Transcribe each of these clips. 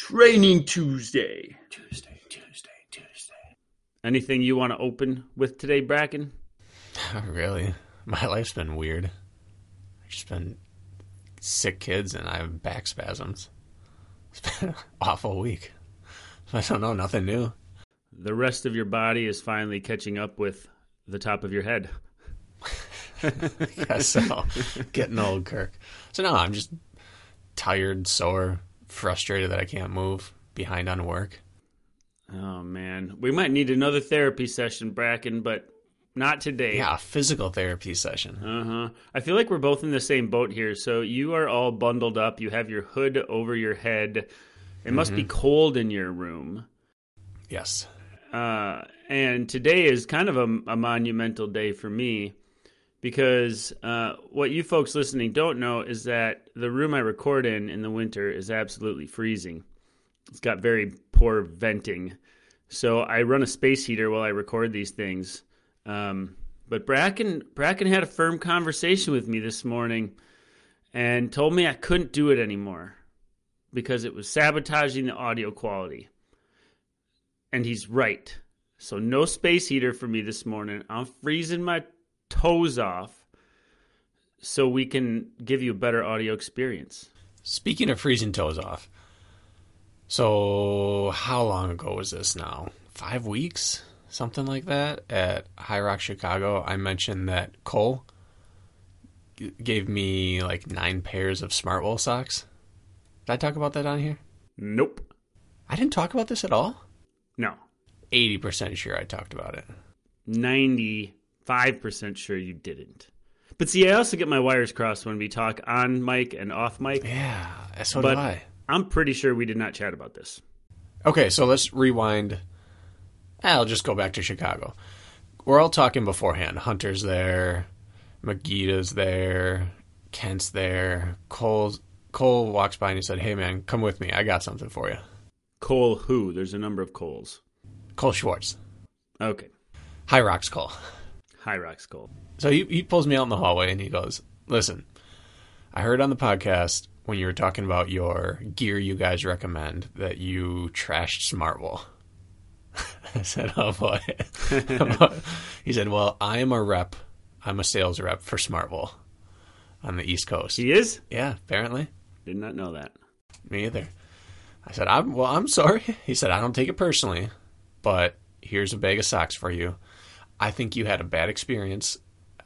Training Tuesday. Tuesday, Tuesday, Tuesday. Anything you want to open with today, Bracken? Not really. My life's been weird. I've just been sick kids and I have back spasms. It's been an awful week. I don't know, nothing new. The rest of your body is finally catching up with the top of your head. I guess so. Getting old, Kirk. So no, I'm just tired, sore, frustrated that I can't move, behind on work. Oh man, we might need another therapy session, Bracken, but not today. Yeah, a physical therapy session. Uh huh. I feel like we're both in the same boat here. So you are all bundled up. You have your hood over your head. It must be cold in your room. Yes. Uh, and today is kind of a, a monumental day for me because uh, what you folks listening don't know is that the room I record in in the winter is absolutely freezing. It's got very poor venting. So I run a space heater while I record these things. Um, but Bracken Bracken had a firm conversation with me this morning and told me I couldn't do it anymore because it was sabotaging the audio quality. And he's right. So no space heater for me this morning. I'm freezing my toes off so we can give you a better audio experience. Speaking of freezing toes off, so how long ago was this now? Five weeks? Something like that? At Hyrox, Chicago, I mentioned that Cole g- gave me like nine pairs of Smartwool socks. Did I talk about that on here? Nope. I didn't talk about this at all? No. 80% sure I talked about it. 95% sure you didn't. But see, I also get my wires crossed when we talk on mic and off mic. Yeah, so but do I. I'm pretty sure we did not chat about this. Okay, so let's rewind. I'll just go back to Chicago. We're all talking beforehand. Hunter's there, Magita's there, Kent's there. Cole's, Cole walks by and he said, "Hey man, come with me. I got something for you." Cole who? There's a number of Coles. Cole Schwartz, Okay. Hyrox Cole. Hyrox Cole. So he he pulls me out in the hallway and he goes, "Listen, I heard on the podcast when you were talking about your gear you guys recommend that you trashed Smartwool." I said, "Oh boy." he said, "Well, I am a rep. I'm a sales rep for Smartwool on the East Coast." He is? Yeah, apparently. Did not know that. Me either. I said, I'm well, I'm sorry. He said, I don't take it personally, but here's a bag of socks for you. I think you had a bad experience.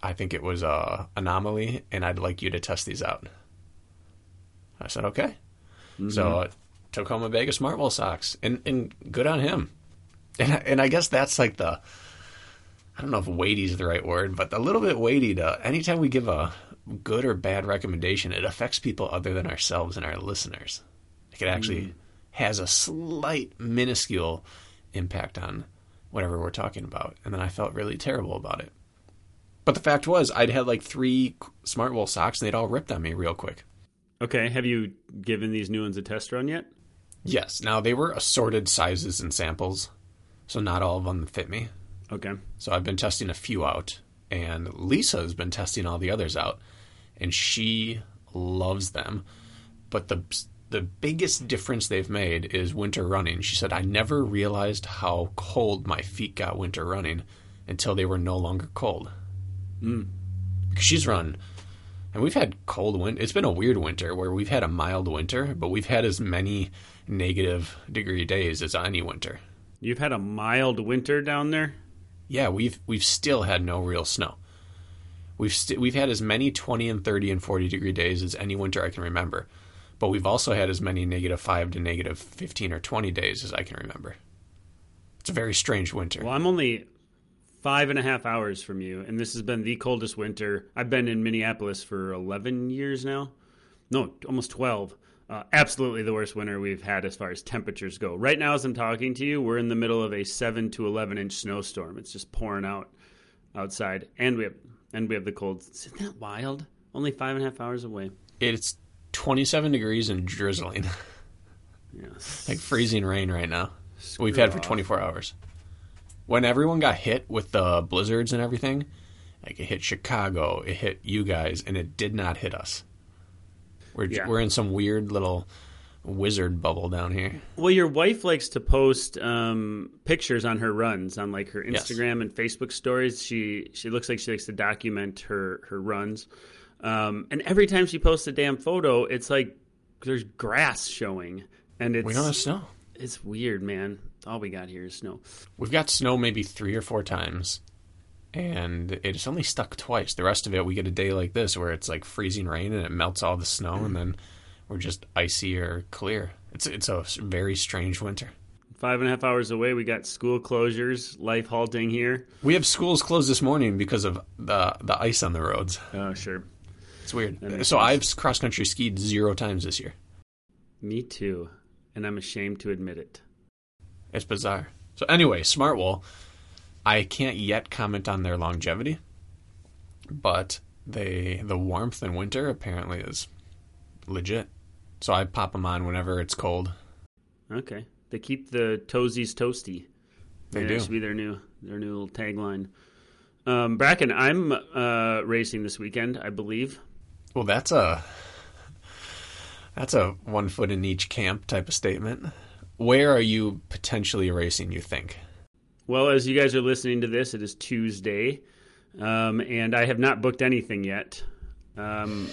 I think it was a anomaly, and I'd like you to test these out. I said, okay. So I took home a bag of Smartwool socks, and, and good on him. And I, and I guess that's like the I don't know if weighty is the right word, but a little bit weighty to anytime we give a good or bad recommendation, it affects people other than ourselves and our listeners. Like it actually mm. has a slight, minuscule impact on whatever we're talking about. And then I felt really terrible about it. But the fact was, I'd had like three Smartwool socks and they'd all ripped on me real quick. Okay. Have you given these new ones a test run yet? Yes, now they were assorted sizes and samples, so not all of them fit me. Okay. So I've been testing a few out, and Lisa has been testing all the others out, and she loves them. But the the biggest difference they've made is winter running. She said I never realized how cold my feet got winter running until they were no longer cold. Mm. Because she's run, and we've had cold winter. It's been a weird winter where we've had a mild winter, but we've had as many negative degree days as any winter. You've had a mild winter down there? Yeah, we've we've still had no real snow. We've st- we've had as many 20 and 30 and 40 degree days as any winter I can remember. But we've also had as many negative 5 to negative 15 or 20 days as I can remember. It's a very strange winter. Well, I'm only five and a half hours from you, and this has been the coldest winter. I've been in Minneapolis for 11 years now. No, almost 12. Uh, absolutely the worst winter we've had as far as temperatures go. Right now, as I'm talking to you, we're in the middle of a seven to eleven inch snowstorm. It's just pouring out outside, and we have and we have the cold. Isn't that wild? Only five and a half hours away. It's 27 degrees and drizzling, Yes. like freezing rain right now. We've had for 24 hours. When everyone got hit with the blizzards and everything, like it hit Chicago, it hit you guys, and it did not hit us. We're Yeah. we're in some weird little wizard bubble down here. Well, your wife likes to post um, pictures on her runs on like her Yes. Instagram and Facebook stories. She she looks like she likes to document her her runs, um, and every time she posts a damn photo, it's like there's grass showing, and it's We don't have snow. it's weird, man. All we got here is snow. We've got snow maybe three or four times, and it's only stuck twice. The rest of it, we get a day like this where it's like freezing rain and it melts all the snow, and then we're just icy or clear. It's it's a very strange winter. Five and a half hours away, we got school closures, life halting here. We have schools closed this morning because of the the ice on the roads. Oh, sure. It's weird. So. I've cross country skied zero times this year. Me too, and I'm ashamed to admit it. It's bizarre. So anyway, Smartwool, I can't yet comment on their longevity, but they the warmth in winter apparently is legit. So I pop them on whenever it's cold. Okay, they keep the toesies toasty. They Yeah, do. That should be their new their new little tagline. Um, Bracken, I'm uh, racing this weekend, I believe. Well, that's a that's a one foot in each camp type of statement. Where are you potentially racing? You think? Well, as you guys are listening to this, it is Tuesday, um, and I have not booked anything yet, um,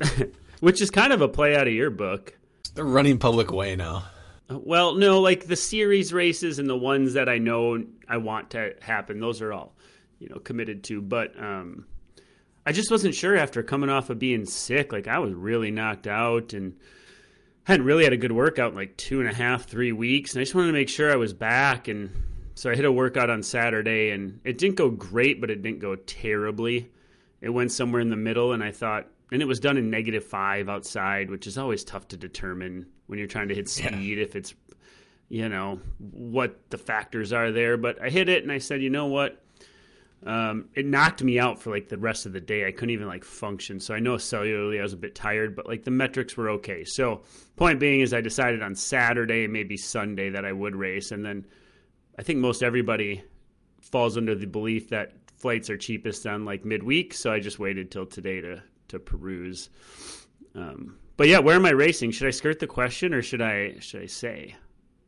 which is kind of a play out of your book. They're running public way now. Well, no, like the series races and the ones that I know I want to happen, those are all, you know, committed to. But um, I just wasn't sure after coming off of being sick. Like I was really knocked out and hadn't really had a good workout in like two and a half, three weeks. And I just wanted to make sure I was back. And so I hit a workout on Saturday and it didn't go great, but it didn't go terribly. It went somewhere in the middle. And I thought, and it was done in negative five outside, which is always tough to determine when you're trying to hit speed if it's you know what the factors are there. But I hit it and I said, you know what? Um, it knocked me out for like the rest of the day. I couldn't even like function. So I know cellularly I was a bit tired, but like the metrics were okay. So point being is I decided on Saturday, maybe Sunday that I would race, and then I think most everybody falls under the belief that flights are cheapest on like midweek. So I just waited till today to to peruse. Um, but yeah, where am I racing? Should I skirt the question or should I should I say?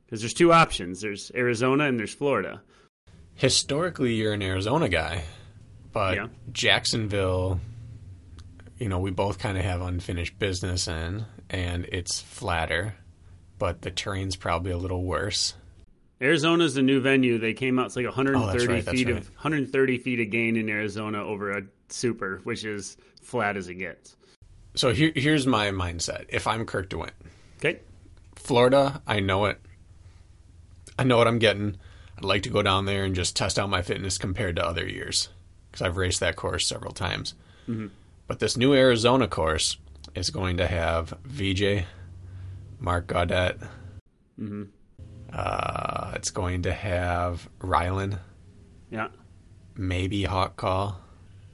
Because there's two options. There's Arizona and there's Florida. Historically, you're an Arizona guy, but Yeah. Jacksonville, you know, we both kind of have unfinished business in, and it's flatter, but the terrain's probably a little worse. Arizona's the new venue. They came out. It's like 130 Oh, right, feet right. of 130 feet of gain in Arizona over a super, which is flat as it gets. So here, here's my mindset. If I'm Kirk DeWitt, Okay. Florida, I know it. I know what I'm getting. I'd like to go down there and just test out my fitness compared to other years because I've raced that course several times. But this new Arizona course is going to have VJ, Mark Gaudet. Uh, it's going to have Rylan, Yeah. maybe Hawk Call,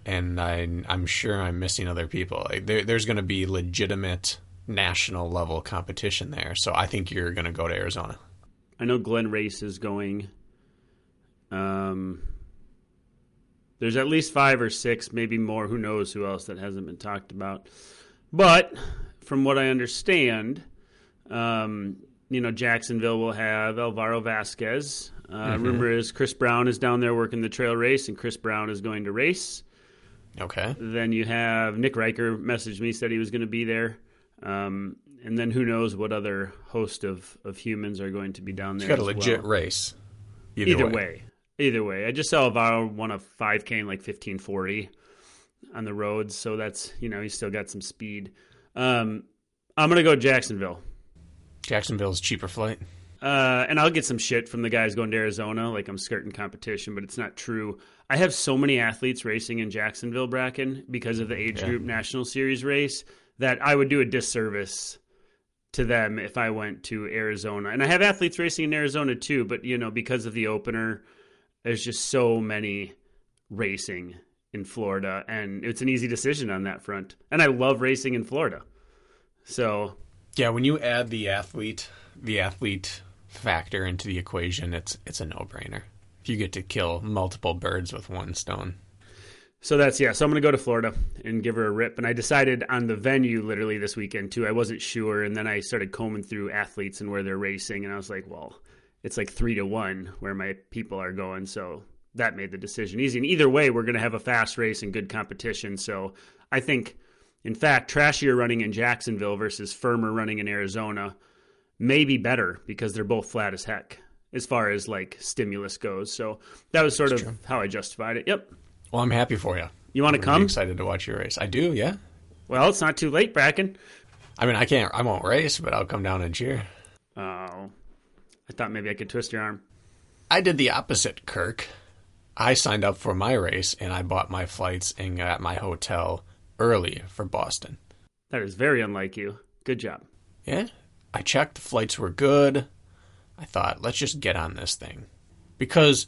and I, I'm sure I'm missing other people. Like there, there's going to be legitimate national level competition there. So I think you're going to go to Arizona. I know Glenn Racz is going. Um, there's at least five or six, maybe more. Who knows who else that hasn't been talked about? But from what I understand, um, you know, Jacksonville will have Alvaro Vasquez. Uh, Rumor is Chris Brown is down there working the trail race, and Chris Brown is going to race. Okay. Then you have Nick Riker messaged me said he was going to be there. Um, and then who knows what other host of, of humans are going to be down there. got a legit well. race. Either, Either way. way. Either way. I just saw Alvaro won a 5K in like 1540 on the roads. So that's, you know, he's still got some speed. Um, I'm going to go Jacksonville. Jacksonville's cheaper flight. Uh, and I'll get some shit from the guys going to Arizona, like I'm skirting competition, but it's not true. I have so many athletes racing in Jacksonville, Bracken, because of the age Yeah. group national series race, that I would do a disservice to them if I went to Arizona. And I have athletes racing in Arizona too, but you know, because of the opener, there's just so many racing in Florida and it's an easy decision on that front. And I love racing in Florida. So, yeah, when you add the athlete, the athlete factor into the equation, it's it's a no-brainer. If you get to kill multiple birds with one stone. So that's yeah. So I'm gonna go to Florida and give her a rip. And I decided on the venue literally this weekend too. I wasn't sure, and then I started combing through athletes and where they're racing, and I was like, well, it's like three to one where my people are going. So that made the decision easy. And either way, we're gonna have a fast race and good competition. So I think, in fact, trashier running in Jacksonville versus firmer running in Arizona may be better because they're both flat as heck as far as like stimulus goes. So that was sort That's of true. how I justified it. Yep. Well, I'm happy for you. You want to come? I'm excited to watch your race. I do. Yeah. Well, it's not too late, Bracken. I mean, I can't. I won't race, but I'll come down and cheer. Oh, thought maybe I could twist your arm. I did the opposite, Kirk. I signed up for my race and I bought my flights and got my hotel early for Boston. That is very unlike you. Good job. Yeah. I checked the flights were good. I thought, let's just get on this thing. Because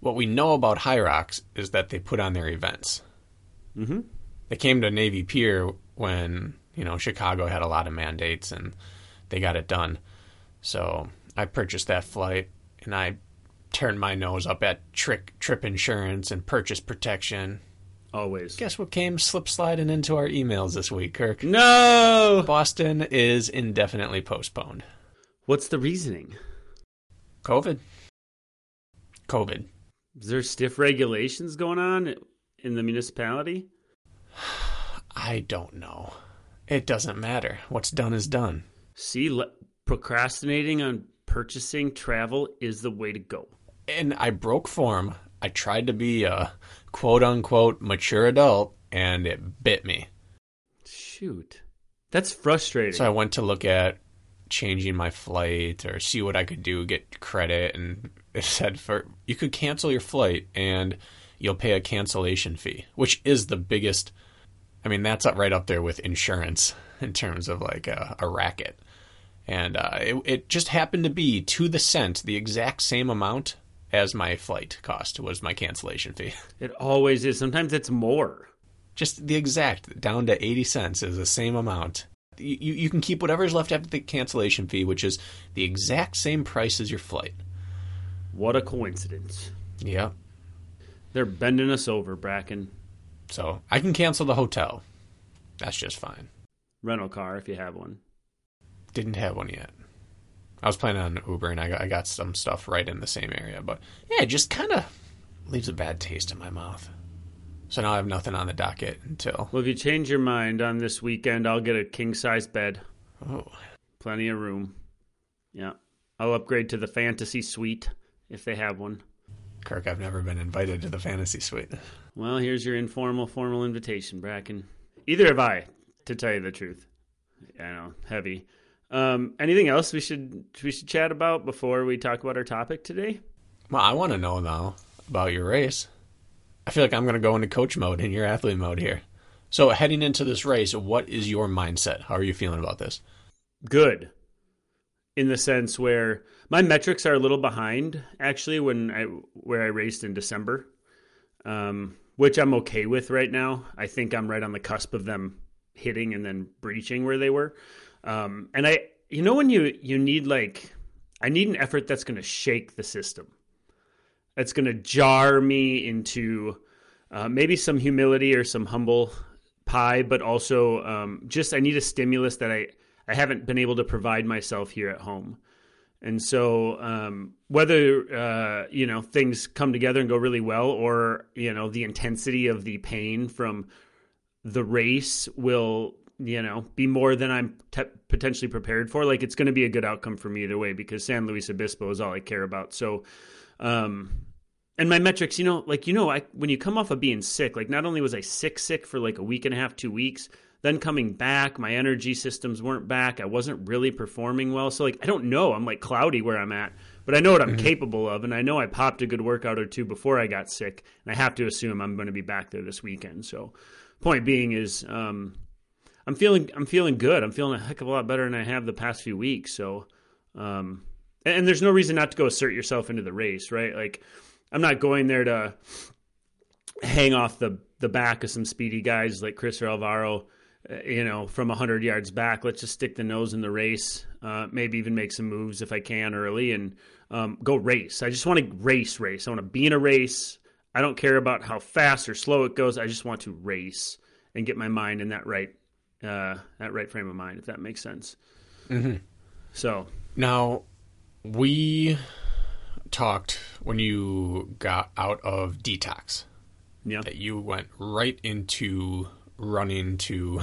what we know about Hyrox is that they put on their events. Mm-hmm. They came to Navy Pier when you know Chicago had a lot of mandates and they got it done. So I purchased that flight and I turned my nose up at trick trip insurance and purchase protection. Always. Guess what came slip sliding into our emails this week, Kirk? No! Boston is indefinitely postponed. What's the reasoning? COVID. COVID. Is there stiff regulations going on in the municipality? I don't know. It doesn't matter. What's done is done. See, le- procrastinating on purchasing travel is the way to go. And I broke form. I tried to be a quote unquote mature adult, and it bit me. Shoot. That's frustrating. So I went to look at changing my flight or see what I could do, get credit, and it said for you could cancel your flight and you'll pay a cancellation fee, which is the biggest. I mean, that's right up there with insurance in terms of like a, a racket. And uh, it, it just happened to be to the cent the exact same amount as my flight cost was my cancellation fee. It always is. Sometimes it's more. Just the exact down to 80 cents is the same amount. You, you can keep whatever's left after the cancellation fee, which is the exact same price as your flight. What a coincidence. Yeah. They're bending us over, Bracken. So I can cancel the hotel. That's just fine. Rental car if you have one. Didn't have one yet. I was planning on Uber and I got, I got some stuff right in the same area, but yeah, it just kind of leaves a bad taste in my mouth. So now I have nothing on the docket until. Well, if you change your mind on this weekend, I'll get a king size bed. Oh. Plenty of room. Yeah. I'll upgrade to the fantasy suite if they have one. Kirk, I've never been invited to the fantasy suite. Well, here's your informal, formal invitation, Bracken. Either have I, to tell you the truth. I know, heavy. Um, anything else we should we should chat about before we talk about our topic today? Well, I want to know now about your race. I feel like I'm going to go into coach mode and your athlete mode here. So, heading into this race, what is your mindset? How are you feeling about this? Good. In the sense where my metrics are a little behind actually when I where I raced in December, um, which I'm okay with right now. I think I'm right on the cusp of them hitting and then breaching where they were. Um, and I, you know, when you you need like, I need an effort that's going to shake the system. That's going to jar me into uh, maybe some humility or some humble pie, but also um, just I need a stimulus that I I haven't been able to provide myself here at home. And so, um, whether uh, you know things come together and go really well, or you know the intensity of the pain from the race will you know be more than I'm te- potentially prepared for. Like it's going to be a good outcome for me either way because San Luis Obispo is all I care about. So, um, and my metrics, you know, like you know, I when you come off of being sick, like not only was I sick, sick for like a week and a half, two weeks, then coming back, my energy systems weren't back. I wasn't really performing well. So like I don't know. I'm like cloudy where I'm at, but I know what I'm mm-hmm. capable of, and I know I popped a good workout or two before I got sick, and I have to assume I'm going to be back there this weekend. So point being is, um, I'm feeling I'm feeling good. I'm feeling a heck of a lot better than I have the past few weeks. So, um, and, and there's no reason not to go assert yourself into the race, right? Like, I'm not going there to hang off the the back of some speedy guys like Chris or Alvaro, uh, you know, from 100 yards back. Let's just stick the nose in the race. Uh, maybe even make some moves if I can early and um, go race. I just want to race, race. I want to be in a race. I don't care about how fast or slow it goes. I just want to race and get my mind in that right uh, that right frame of mind, if that makes sense. Mm-hmm. So now we talked when you got out of detox yeah, that you went right into running to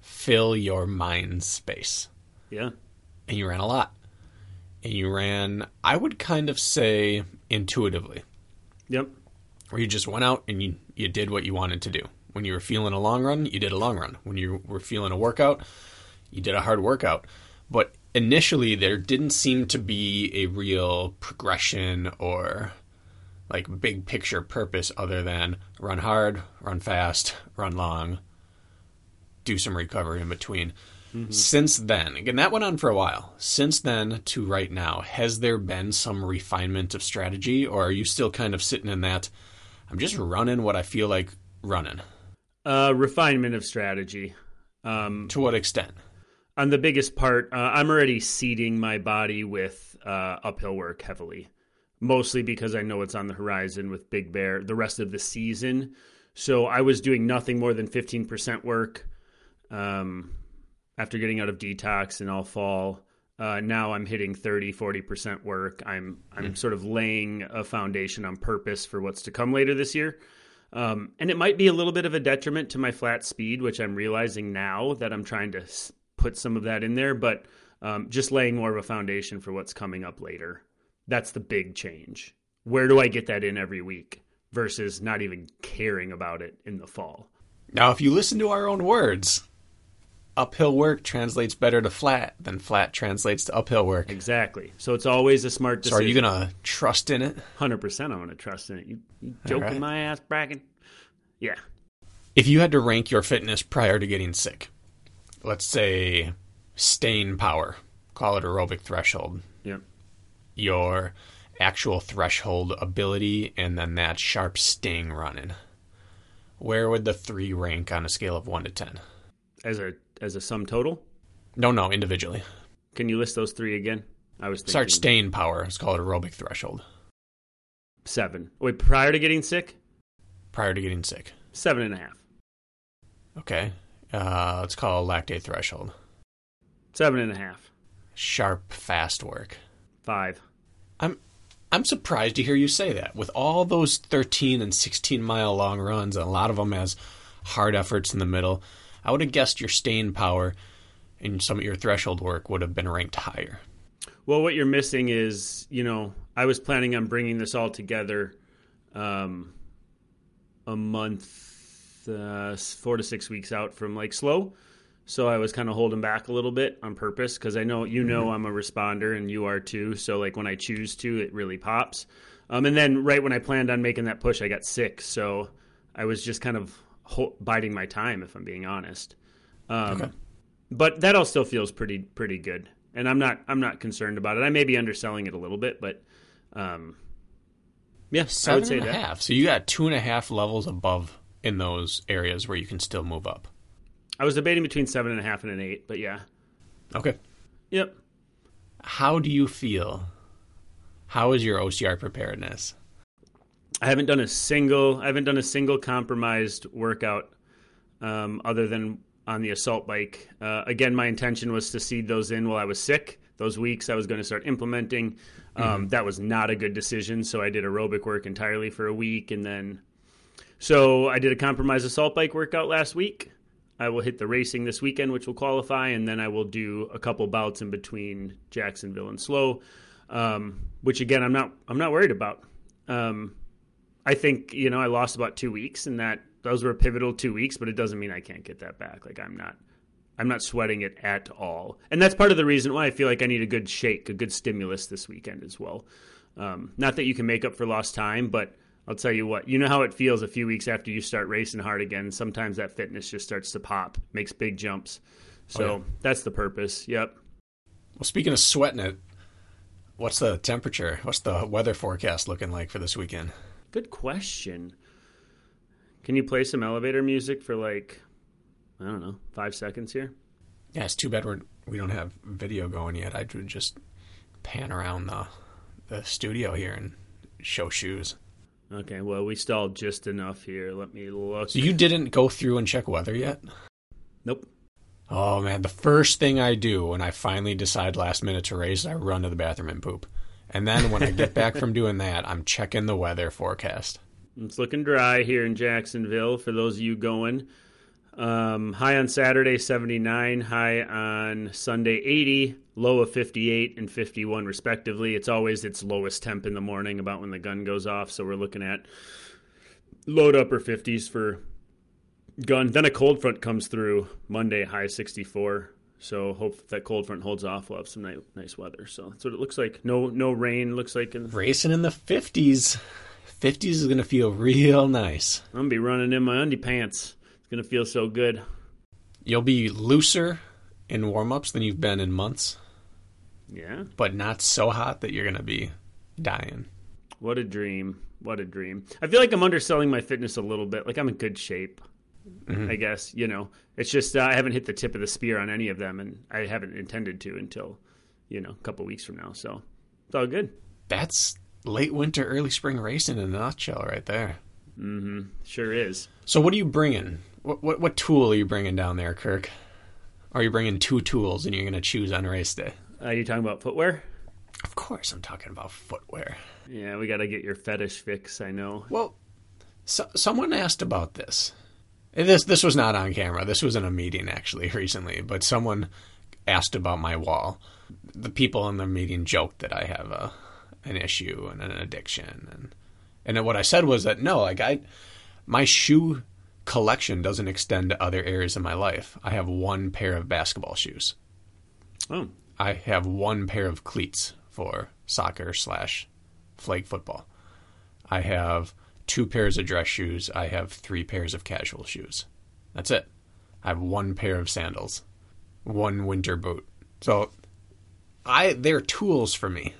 fill your mind space. yeah, And you ran a lot. And you ran, I would kind of say intuitively, yep, where you just went out and you, you did what you wanted to do. When you were feeling a long run, you did a long run. When you were feeling a workout, you did a hard workout. But initially, there didn't seem to be a real progression or like big picture purpose other than run hard, run fast, run long, do some recovery in between. Mm-hmm. Since then, again, that went on for a while. Since then to right now, has there been some refinement of strategy, or are you still kind of sitting in that? I'm just running what I feel like running. Uh, refinement of strategy. Um, To what extent? on the biggest part, uh, I'm already seeding my body with uh, uphill work heavily, mostly because I know it's on the horizon with Big Bear the rest of the season. So I was doing nothing more than 15% work um, after getting out of detox and all fall. Uh, now I'm hitting 30, 40% work. I'm I'm sort of laying a foundation on purpose for what's to come later this year. Um, and it might be a little bit of a detriment to my flat speed, which I'm realizing now that I'm trying to put some of that in there, but um, just laying more of a foundation for what's coming up later. That's the big change. Where do I get that in every week versus not even caring about it in the fall? Now, if you listen to our own words, uphill work translates better to flat than flat translates to uphill work. Exactly. So it's always a smart So, are you going to trust in it? Hundred percent, I want to trust in it. You, you joking right. my ass, Bracken? Yeah. If you had to rank your fitness prior to getting sick, let's say stain power, call it aerobic threshold, Yep. your actual threshold ability, and then that sharp sting running, where would the three rank on a scale of 1 to 10? As a as a sum total, No, no, individually. can you list those three again? I was thinking Start staying power, let's call it aerobic threshold, seven. Wait, prior to getting sick, prior to getting sick. seven and a half. Okay. Uh, let's call it lactate threshold. Seven and a half. Sharp, fast work. Five. I'm I'm surprised to hear you say that. With all those 13 and 16 mile long runs, and a lot of them as hard efforts in the middle, I would have guessed your staying power and some of your threshold work would have been ranked higher. Well, what you're missing is, you know, I was planning on bringing this all together um, a month, uh, four to six weeks out from like SLO. So I was kind of holding back a little bit on purpose because I know you know I'm a responder and you are too. So like when I choose to, it really pops. Um, and then right when I planned on making that push, I got sick. So I was just kind of ho- biding my time, if I'm being honest. Um, Okay. But that all still feels pretty pretty good, and I'm not I'm not concerned about it. I may be underselling it a little bit, but um, yeah, I would say and a that. half. So you got two and a half levels above in those areas where you can still move up. I was debating between seven and a half and an eight, but yeah, Okay. yep. How do you feel? How is your OCR preparedness? I haven't done a single I haven't done a single compromised workout um, other than on the assault bike. Uh, again, my intention was to seed those in while I was sick. Those weeks I was going to start implementing. Um, That was not a good decision, so I did aerobic work entirely for a week, and then so I did a compromised assault bike workout last week. I will hit the racing this weekend, which will qualify, and then I will do a couple bouts in between Jacksonville and SLO, um, which again I'm not I'm not worried about. Um, I think you know I lost about two weeks, and that those were pivotal two weeks, but it doesn't mean I can't get that back. Like I'm not, I'm not sweating it at all, and that's part of the reason why I feel like I need a good shake, a good stimulus this weekend as well. Um, not that you can make up for lost time, but I'll tell you what, you know how it feels a few weeks after you start racing hard again. Sometimes that fitness just starts to pop, makes big jumps. So Oh, yeah. that's the purpose. Yep. Well, speaking of sweating it, what's the temperature? What's the weather forecast looking like for this weekend? Good question. Can you play some elevator music for like, I don't know, five seconds here? Yeah, it's too bad we're we don't have video going yet. I would just pan around the the studio here and show shoes. Okay, well, we stalled just enough here. Let me look. So you didn't go through and check weather yet? Nope. Oh man, the first thing I do when I finally decide last minute to race, I run to the bathroom and poop. And then when I get back from doing that, I'm checking the weather forecast. It's looking dry here in Jacksonville for those of you going. Um, high on Saturday, 79. High on Sunday, 80. Low of 58 and 51, respectively. It's always its lowest temp in the morning, about when the gun goes off. So we're looking at to upper 50s for gun. Then a cold front comes through Monday, high 64. So hope that cold front holds off. We'll have some nice, nice weather. So that's what it looks like. No, no rain. Looks like in, Racing in the 50s. 50s is going to feel real nice. I'm gonna be running in my undie pants. It's gonna feel so good. You'll be looser in warm ups than you've been in months, Yeah. but not so hot that you're going to be dying. What a dream. What a dream. I feel like I'm underselling my fitness a little bit. Like I'm in good shape. I guess, you know. It's just uh, I haven't hit the tip of the spear on any of them and I haven't intended to until, you know, a couple weeks from now. So, it's all good. That's late winter, early spring racing in a nutshell right there. Mm-hmm. Sure is. So what are you bringing? What what, what tool are you bringing down there, Kirk? Are you bringing two tools and you're going to choose on race day? Are you talking about footwear? Of course, I'm talking about footwear. Yeah, we got to get your fetish fix, I know. Well, so, someone asked about this. This this was not on camera. This was in a meeting actually recently, but someone asked about my wall. The people in the meeting joked that I have a an issue and an addiction, and and what I said was that no, like I, my shoe collection doesn't extend to other areas of my life. I have one pair of basketball shoes. Oh, I have one pair of cleats for soccer slash flag football. I have two pairs of dress shoes. I have three pairs of casual shoes. That's it. I have one pair of sandals, one winter boot. So I they're tools for me.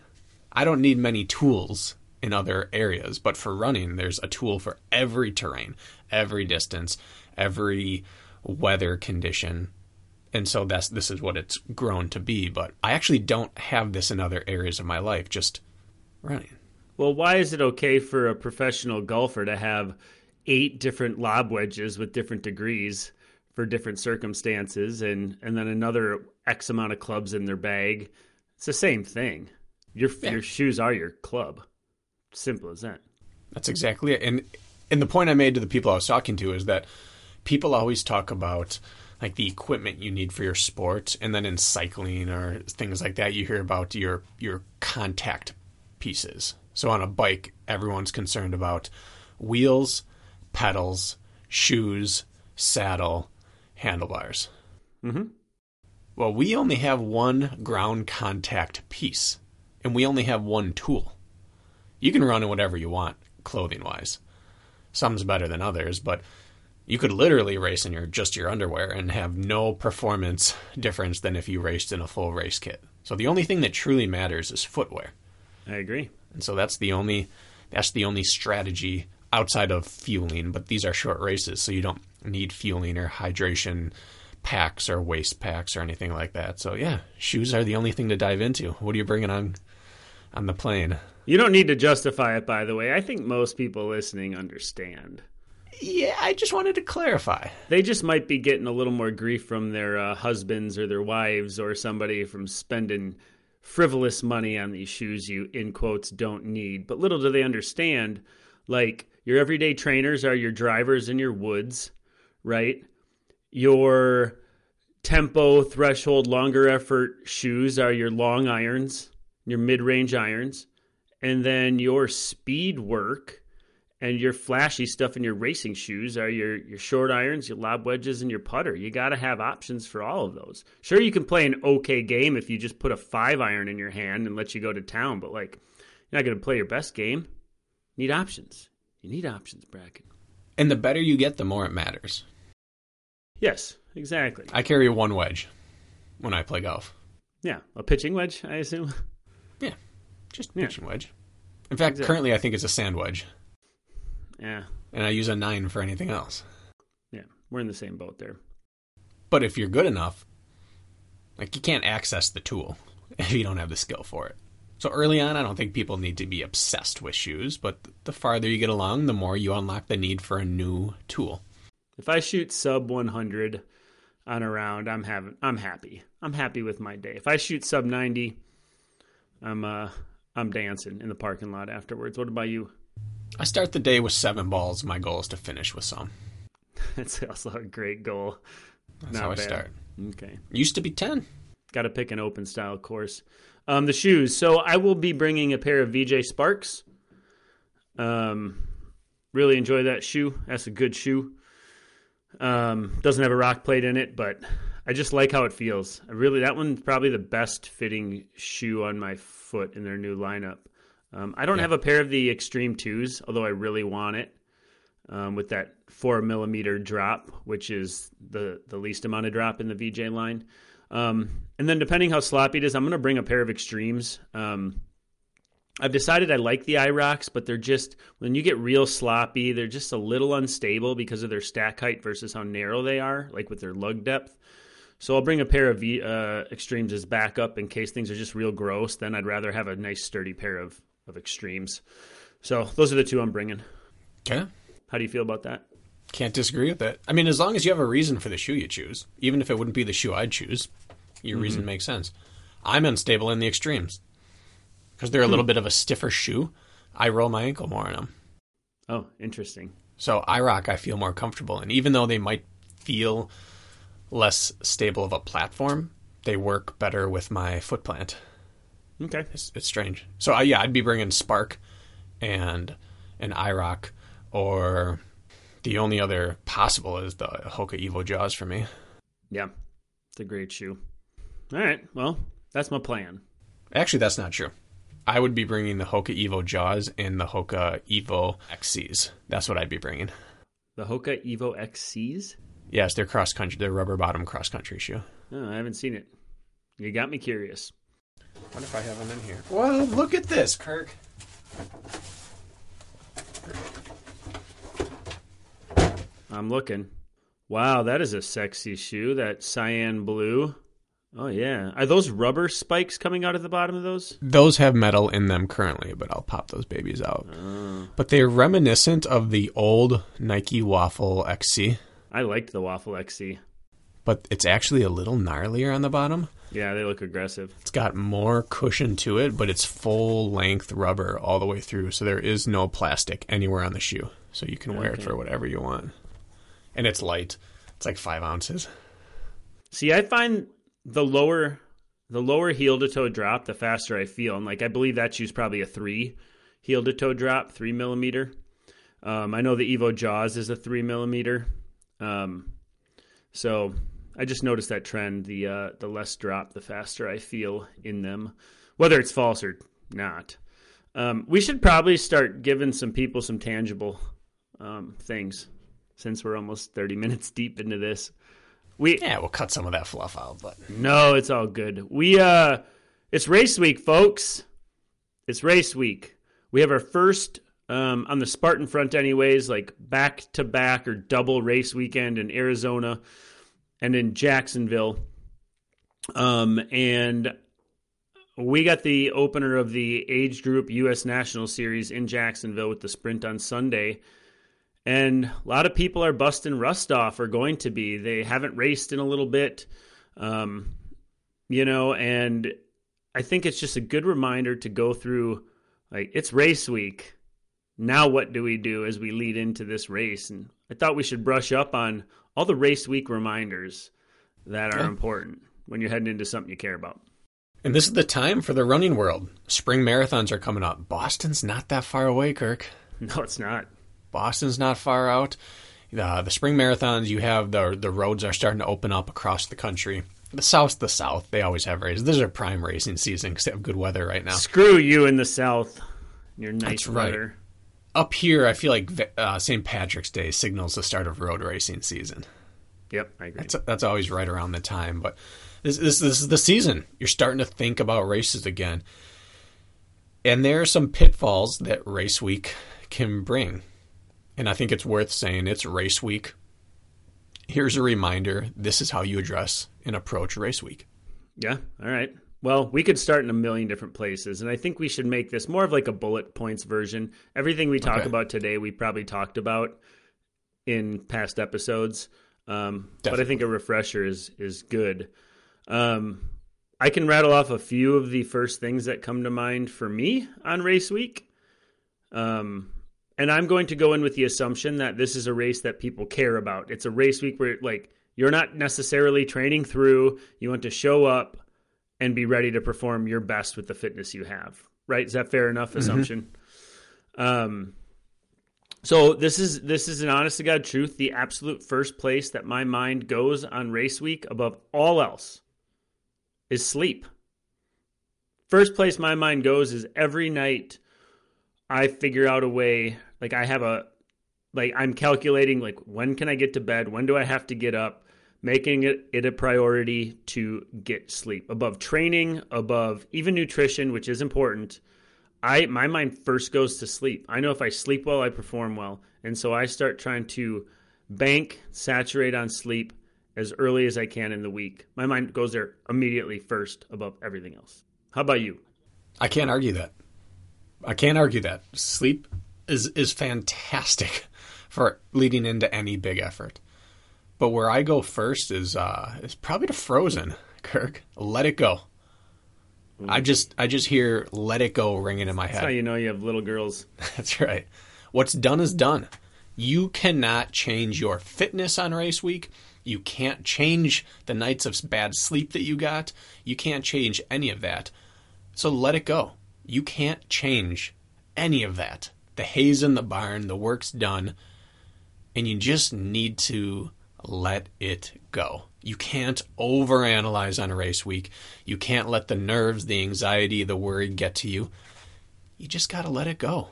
I don't need many tools in other areas, but for running there's a tool for every terrain, every distance, every weather condition. And so that's this is what it's grown to be, but I actually don't have this in other areas of my life, just running. Well, why is it okay for a professional golfer to have eight different lob wedges with different degrees for different circumstances and, and then another X amount of clubs in their bag? It's the same thing. Your your shoes are your club. Simple as that. That's exactly it. And and the point I made to the people I was talking to is that people always talk about like the equipment you need for your sport, and then in cycling or things like that, you hear about your your contact pieces. So on a bike, everyone's concerned about wheels, pedals, shoes, saddle, handlebars. Mm-hmm. Well, we only have one ground contact piece, and we only have one tool. You can run in whatever you want, clothing wise. Some's better than others, but you could literally race in your just your underwear and have no performance difference than if you raced in a full race kit. So the only thing that truly matters is footwear. I agree. And so that's the only that's the only strategy outside of fueling, but these are short races, so you don't need fueling or hydration packs or waist packs or anything like that. So yeah, shoes are the only thing to dive into. What are you bringing on on the plane? You don't need to justify it, by the way. I think most people listening understand. Yeah, I just wanted to clarify. They just might be getting a little more grief from their uh, husbands or their wives or somebody from spending frivolous money on these shoes you, in quotes, don't need. But little do they understand, like, your everyday trainers are your drivers in your woods, right? Your tempo, threshold, longer effort shoes are your long irons, your mid range irons. And then your speed work and your flashy stuff in your racing shoes are your, your short irons, your lob wedges, and your putter. You got to have options for all of those. Sure, you can play an okay game if you just put a five iron in your hand and let you go to town, but like, you're not going to play your best game. You need options. You need options, Bracken. And the better you get, the more it matters. Yes, exactly. I carry one wedge when I play golf. Yeah, a pitching wedge, I assume. Yeah, just Yeah. pitching wedge. In fact, Exactly. currently I think it's a sand wedge, Yeah, and I use a nine for anything else. yeah, we're in the same boat there. But if you're good enough, like you can't access the tool if you don't have the skill for it. So early on, I don't think people need to be obsessed with shoes, but the farther you get along, the more you unlock the need for a new tool. If I shoot sub 100 on a round, I'm having, I'm happy. I'm happy with my day. If I shoot sub 90, I'm, uh, I'm dancing in the parking lot afterwards. What about you? I start the day with seven balls. My goal is to finish with some. That's also a great goal. That's Not how I start. Okay. Used to be 10. Got to pick an open style course. Um, the shoes. So I will be bringing a pair of VJ Sparks. Um, really enjoy that shoe. That's a good shoe. Um, doesn't have a rock plate in it, but I just like how it feels. I really, that one's probably the best fitting shoe on my foot in their new lineup. Um, I don't Yeah. have a pair of the Extreme Twos, although I really want it. Um, with that four millimeter drop, which is the the least amount of drop in the VJ line. Um, and then depending how sloppy it is, I'm going to bring a pair of extremes. Um, I've decided I like the IROCs, but they're just when you get real sloppy, they're just a little unstable because of their stack height versus how narrow they are, like with their lug depth. So I'll bring a pair of v, uh, extremes as backup in case things are just real gross. Then I'd rather have a nice sturdy pair of of extremes. So those are the two I'm bringing. Okay. How do you feel about that? Can't disagree with that. I mean, as long as you have a reason for the shoe you choose, even if it wouldn't be the shoe I'd choose, your mm-hmm. reason makes sense. I'm unstable in the extremes because they're a little hmm. bit of a stiffer shoe. I roll my ankle more in them. Oh, interesting. So I rock, I feel more comfortable And Even though they might feel less stable of a platform, they work better with my foot plant. Okay. It's, it's strange. So uh, yeah, I'd be bringing Spark and an IROC, or the only other possible is the Hoka Evo Jawz for me. Yeah, it's a great shoe. All right. Well, that's my plan. Actually, that's not true. I would be bringing the Hoka Evo Jawz and the Hoka Evo XCs. That's what I'd be bringing. The Hoka Evo XCs? Yes, they're cross country. They're rubber bottom cross country shoe. Oh, I haven't seen it. You got me curious. What if I have them in here? Well, look at this, Kirk. I'm looking. Wow, that is a sexy shoe. That cyan blue. Oh yeah. Are those rubber spikes coming out of the bottom of those? Those have metal in them currently, but I'll pop those babies out. But they're reminiscent of the old Nike Waffle XC, I liked the Waffle XC. but it's actually a little gnarlier on the bottom. Yeah, they look aggressive. It's got more cushion to it, but it's full length rubber all the way through, so there is no plastic anywhere on the shoe. So you can wear it for whatever you want. And it's light. It's like five ounces. See, I find the lower the lower heel to toe drop, the faster I feel. And like I believe that shoe's probably a three heel to toe drop, three millimeter. Um, I know the Evo Jawz is a three millimeter. Um, so I just noticed that trend. The uh, the less drop, the faster I feel in them, whether it's false or not. Um, we should probably start giving some people some tangible um, things since we're almost 30 minutes deep into this. We Yeah, we'll cut some of that fluff out, but no, it's all good. We uh it's race week, folks. It's race week. We have our first um on the Spartan front anyways, like back to back or double race weekend in Arizona and in Jacksonville. Um and we got the opener of the age group US National Series in Jacksonville with the sprint on Sunday. And a lot of people are busting rust off or going to be. They haven't raced in a little bit. Um, you know, and I think it's just a good reminder to go through like it's race week. Now what do we do as we lead into this race? And I thought we should brush up on all the race week reminders that are Yeah. important when you're heading into something you care about. And this is the time for the running world. Spring marathons are coming up. Boston's not that far away, Kirk. No, it's not. Boston's not far out. Uh, the spring marathons, you have the the roads are starting to open up across the country. The south, the south, they always have races. This is a prime racing season because they have good weather right now. Screw you in the South. Your nice That's right. Up here, I feel like uh, St. Patrick's Day signals the start of road racing season. Yep, I agree. That's that's always right around the time, but this this this is the season. You're starting to think about races again, and there are some pitfalls that race week can bring, and I think it's worth saying it's race week. Here's a reminder: this is how you address and approach race week. Yeah. All right. Well, we could start in a million different places, and I think we should make this more of like a bullet points version. Everything we talk Okay. about today, we probably talked about in past episodes, um, but I think a refresher is is good. Um, I can rattle off a few of the first things that come to mind for me on race week, um, and I'm going to go in with the assumption that this is a race that people care about. It's a race week where like you're not necessarily training through. You want to show up and be ready to perform your best with the fitness you have. Right? Is that fair enough assumption? Um so this is this is an honest to God truth. The absolute first place that my mind goes on race week above all else is sleep. First place my mind goes is every night I figure out a way like I have a like I'm calculating like when can I get to bed? When do I have to get up? Making it, it a priority to get sleep above training, above even nutrition, which is important. I my mind first goes to sleep. I know if I sleep well, I perform well, and so I start trying to bank, saturate on sleep as early as I can in the week. My mind goes there immediately first above everything else. How about you? I can't argue that. I can't argue that. Sleep is is fantastic for leading into any big effort. But where I go first is uh is probably to Frozen, Kirk. Let it go. I just I just hear let it go ringing in my That's how head. you know you have little girls. That's right. What's done is done. You cannot change your fitness on race week. You can't change the nights of bad sleep that you got. You can't change any of that. So let it go. You can't change any of that. The hay's in the barn, the work's done, and you just need to let it go. You can't overanalyze on a race week. You can't let the nerves, the anxiety, the worry get to you. You just got to let it go.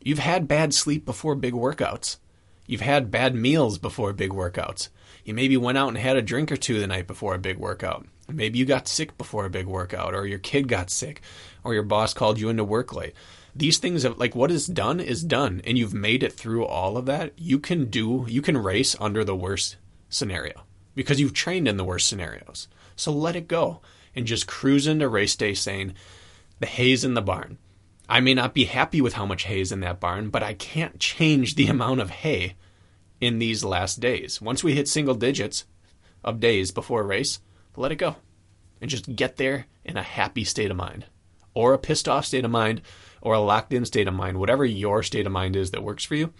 You've had bad sleep before big workouts. You've had bad meals before big workouts. You maybe went out and had a drink or two the night before a big workout. Maybe you got sick before a big workout, or your kid got sick, or your boss called you into work late. These things, have, like what is done, is done, and you've made it through all of that. You can do, you can race under the worst scenario because you've trained in the worst scenarios. So let it go and just cruise into race day saying, the hay's in the barn. I may not be happy with how much hay is in that barn, but I can't change the amount of hay in these last days. Once we hit single digits of days before a race, let it go and just get there in a happy state of mind or a pissed off state of mind or a locked in state of mind, whatever your state of mind is that works for you,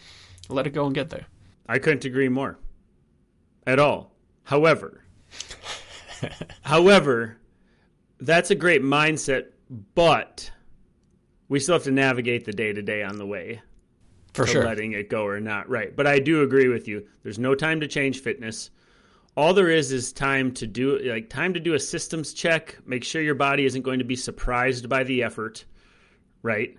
let it go and get there. I couldn't agree more. At all. However, however, that's a great mindset, but we still have to navigate the day to day on the way For sure. letting it go or not. Right. But I do agree with you. There's no time to change fitness. All there is is time to do like time to do a systems check, make sure your body isn't going to be surprised by the effort, right?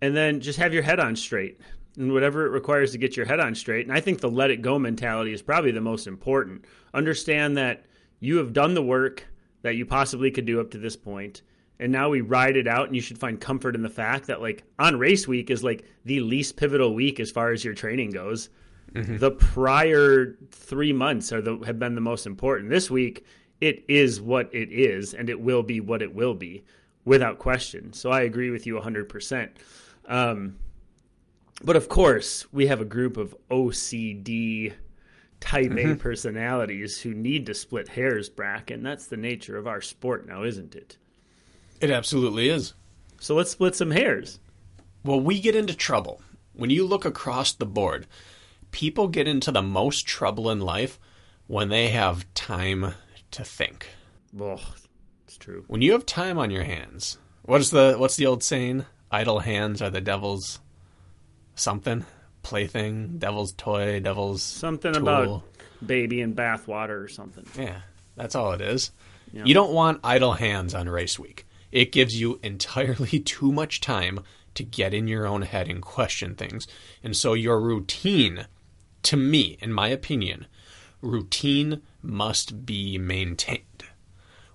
And then just have your head on straight and whatever it requires to get your head on straight. And I think the let it go mentality is probably the most important. Understand that you have done the work that you possibly could do up to this point, and now we ride it out and you should find comfort in the fact that like on race week is like the least pivotal week as far as your training goes. Mm-hmm. The prior 3 months are the have been the most important. This week it is what it is and it will be what it will be without question. So I agree with you 100%. Um, but of course, we have a group of OCD type A personalities who need to split hairs, Brack, and that's the nature of our sport now, isn't it? It absolutely is. So let's split some hairs. Well, we get into trouble. When you look across the board, people get into the most trouble in life when they have time to think. Oh, true. When you have time on your hands, what is the what's the old saying? Idle hands are the devil's something plaything, devil's toy, devil's Something tool. about baby and bathwater or something. Yeah, that's all it is. Yeah. You don't want idle hands on race week. It gives you entirely too much time to get in your own head and question things. And so your routine, to me, in my opinion, routine must be maintained.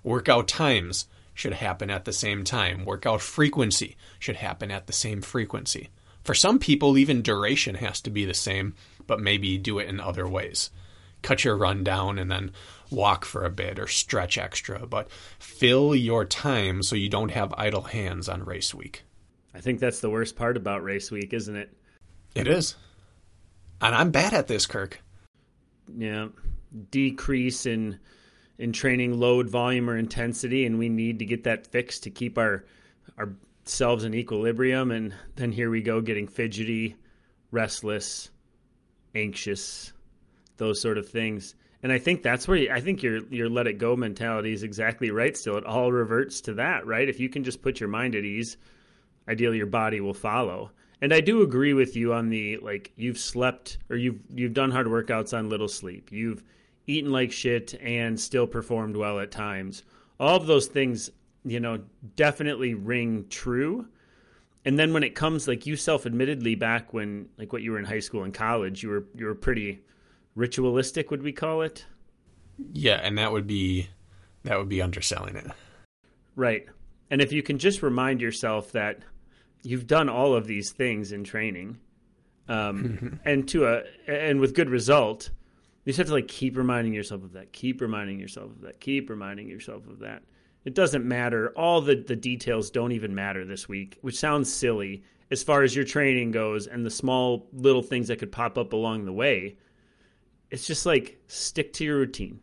Workout times should happen at the same time. Workout frequency should happen at the same frequency. For some people, even duration has to be the same, but maybe do it in other ways. Cut your run down and then walk for a bit or stretch extra, but fill your time so you don't have idle hands on race week. I think that's the worst part about race week, isn't it? It is. And I'm bad at this, Kirk. Yeah. Decrease in in training load, volume, or intensity, and we need to get that fixed to keep our ourselves in equilibrium. And then here we go, getting fidgety, restless, anxious, those sort of things. And I think that's where you, I think your your let it go mentality is exactly right. Still, it all reverts to that, right? If you can just put your mind at ease, ideally your body will follow. And I do agree with you on the like you've slept or you've you've done hard workouts on little sleep. You've eaten like shit and still performed well at times. All of those things, you know, definitely ring true. And then when it comes like you self-admittedly back when like what you were in high school and college, you were you were pretty ritualistic, would we call it? Yeah, and that would be that would be underselling it. Right. And if you can just remind yourself that you've done all of these things in training, um, and to a and with good result, just have to like keep reminding yourself of that, keep reminding yourself of that, keep reminding yourself of that. It doesn't matter. All the the details don't even matter this week, which sounds silly as far as your training goes and the small little things that could pop up along the way it's just like stick to your routine.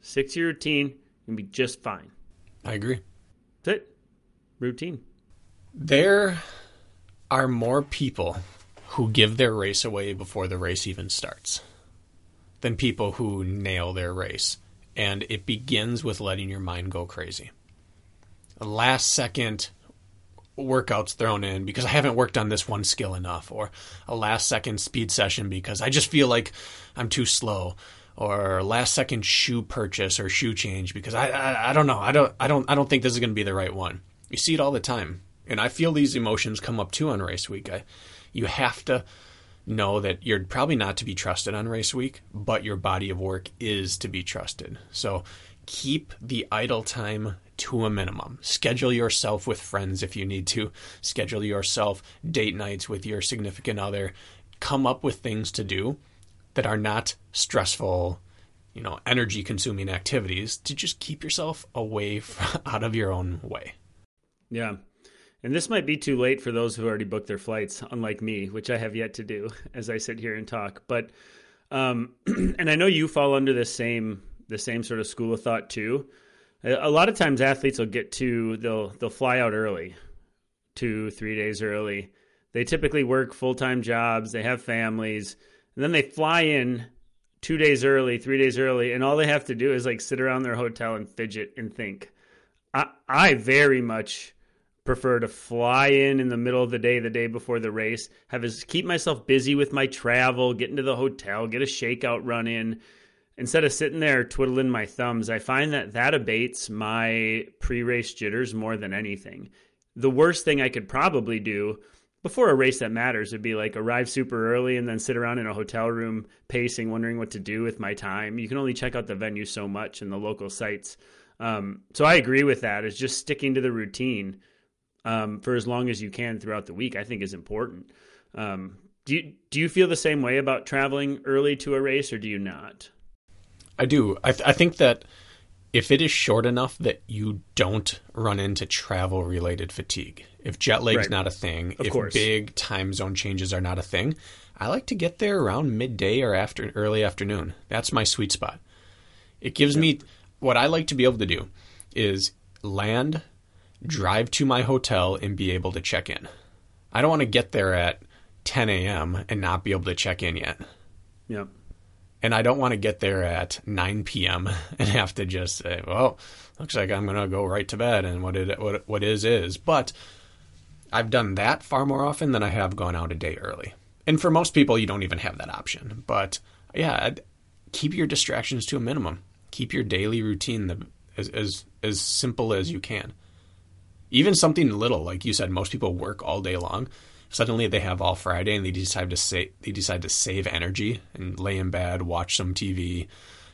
Stick to your routine, and be just fine. I agree. That's it. Routine. There are more people who give their race away before the race even starts than people who nail their race. And it begins with letting your mind go crazy. Last second workouts thrown in because I haven't worked on this one skill enough, or a last second speed session because I just feel like I'm too slow, or last second shoe purchase or shoe change because I, I I, don't know I don't I don't I don't think this is going to be the right one. You see it all the time, and I feel these emotions come up too on race week. I, you have to know that you're probably not to be trusted on race week, but your body of work is to be trusted. So keep the idle time to a minimum. Schedule yourself with friends if you need to. Schedule yourself date nights with your significant other. Come up with things to do that are not stressful, you know, energy consuming activities to just keep yourself away from, out of your own way. Yeah. And this might be too late for those who already booked their flights, unlike me, which I have yet to do as I sit here and talk. But um, and I know you fall under the same the same sort of school of thought too. A lot of times athletes will get to they'll they'll fly out early, two three days early. They typically work full time jobs. They have families, and then they fly in two days early, three days early, and all they have to do is like sit around their hotel and fidget and think. I I very much prefer to fly in in the middle of the day, the day before the race, have is keep myself busy with my travel, get into the hotel, get a shakeout run in instead of sitting there twiddling my thumbs, I find that that abates my pre race jitters more than anything. The worst thing I could probably do before a race that matters would be like arrive super early and then sit around in a hotel room pacing, wondering what to do with my time. You can only check out the venue so much and the local sites. Um, so I agree with that. Is just sticking to the routine um, for as long as you can throughout the week. I think is important. Um, do you do you feel the same way about traveling early to a race, or do you not? I do. I, th- I think that if it is short enough that you don't run into travel related fatigue, if jet lag right. not a thing, of if course. big time zone changes are not a thing, I like to get there around midday or after early afternoon. That's my sweet spot. It gives me what I like to be able to do is land, drive to my hotel, and be able to check in. I don't want to get there at 10 a.m. and not be able to check in yet. Yep and I don't want to get there at 9 p.m. and have to just say, "Well, looks like I'm going to go right to bed," and what it what what is is. But I've done that far more often than I have gone out a day early. And for most people, you don't even have that option. But yeah, keep your distractions to a minimum. Keep your daily routine the, as as as simple as you can. Even something little, like you said, most people work all day long. Suddenly they have all Friday and they decide to say they decide to save energy and lay in bed, watch some TV,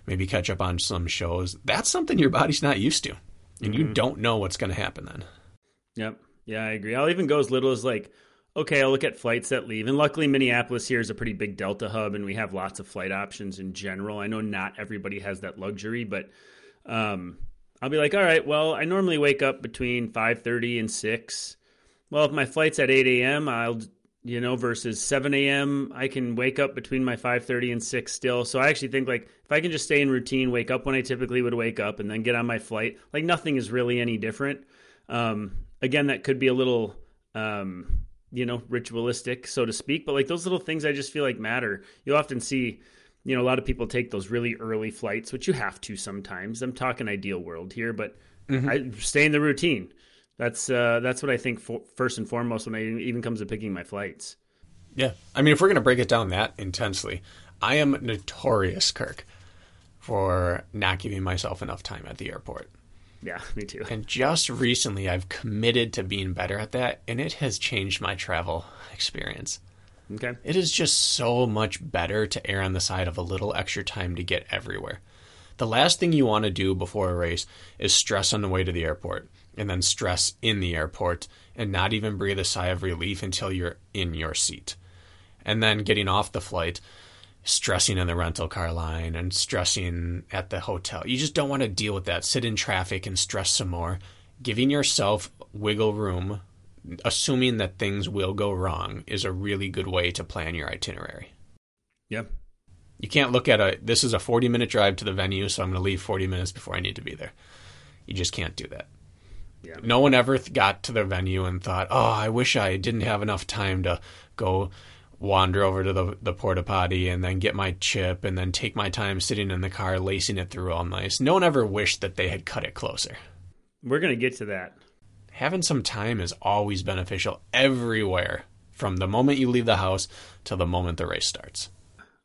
maybe catch up on some shows. That's something your body's not used to. And you don't know what's going to happen then. Yep. Yeah, I agree. I'll even go as little as like, okay, I'll look at flights that leave. And luckily, Minneapolis here is a pretty big Delta hub, and we have lots of flight options in general. I know not everybody has that luxury, but um, I'll be like, all right, well, I normally wake up between five thirty and six. Well, if my flight's at eight a.m., I'll you know versus 7 a.m i can wake up between my 5.30 and 6 still so i actually think like if i can just stay in routine wake up when i typically would wake up and then get on my flight like nothing is really any different um, again that could be a little um, you know ritualistic so to speak but like those little things i just feel like matter you'll often see you know a lot of people take those really early flights which you have to sometimes i'm talking ideal world here but i stay in the routine that's uh, that's what I think for, first and foremost when it even comes to picking my flights. Yeah. I mean, if we're going to break it down that intensely, I am notorious, Kirk, for not giving myself enough time at the airport. Yeah, me too. And just recently, I've committed to being better at that, and it has changed my travel experience. Okay. It is just so much better to err on the side of a little extra time to get everywhere. The last thing you want to do before a race is stress on the way to the airport and then stress in the airport and not even breathe a sigh of relief until you're in your seat. And then getting off the flight, stressing in the rental car line and stressing at the hotel. You just don't want to deal with that. Sit in traffic and stress some more. Giving yourself wiggle room, assuming that things will go wrong, is a really good way to plan your itinerary. Yep. You can't look at a this is a 40 minute drive to the venue, so I'm going to leave 40 minutes before I need to be there. You just can't do that. Yeah. No one ever th- got to the venue and thought, "Oh, I wish I didn't have enough time to go wander over to the the porta potty and then get my chip and then take my time sitting in the car lacing it through all nice." No one ever wished that they had cut it closer. We're gonna get to that. Having some time is always beneficial everywhere, from the moment you leave the house till the moment the race starts.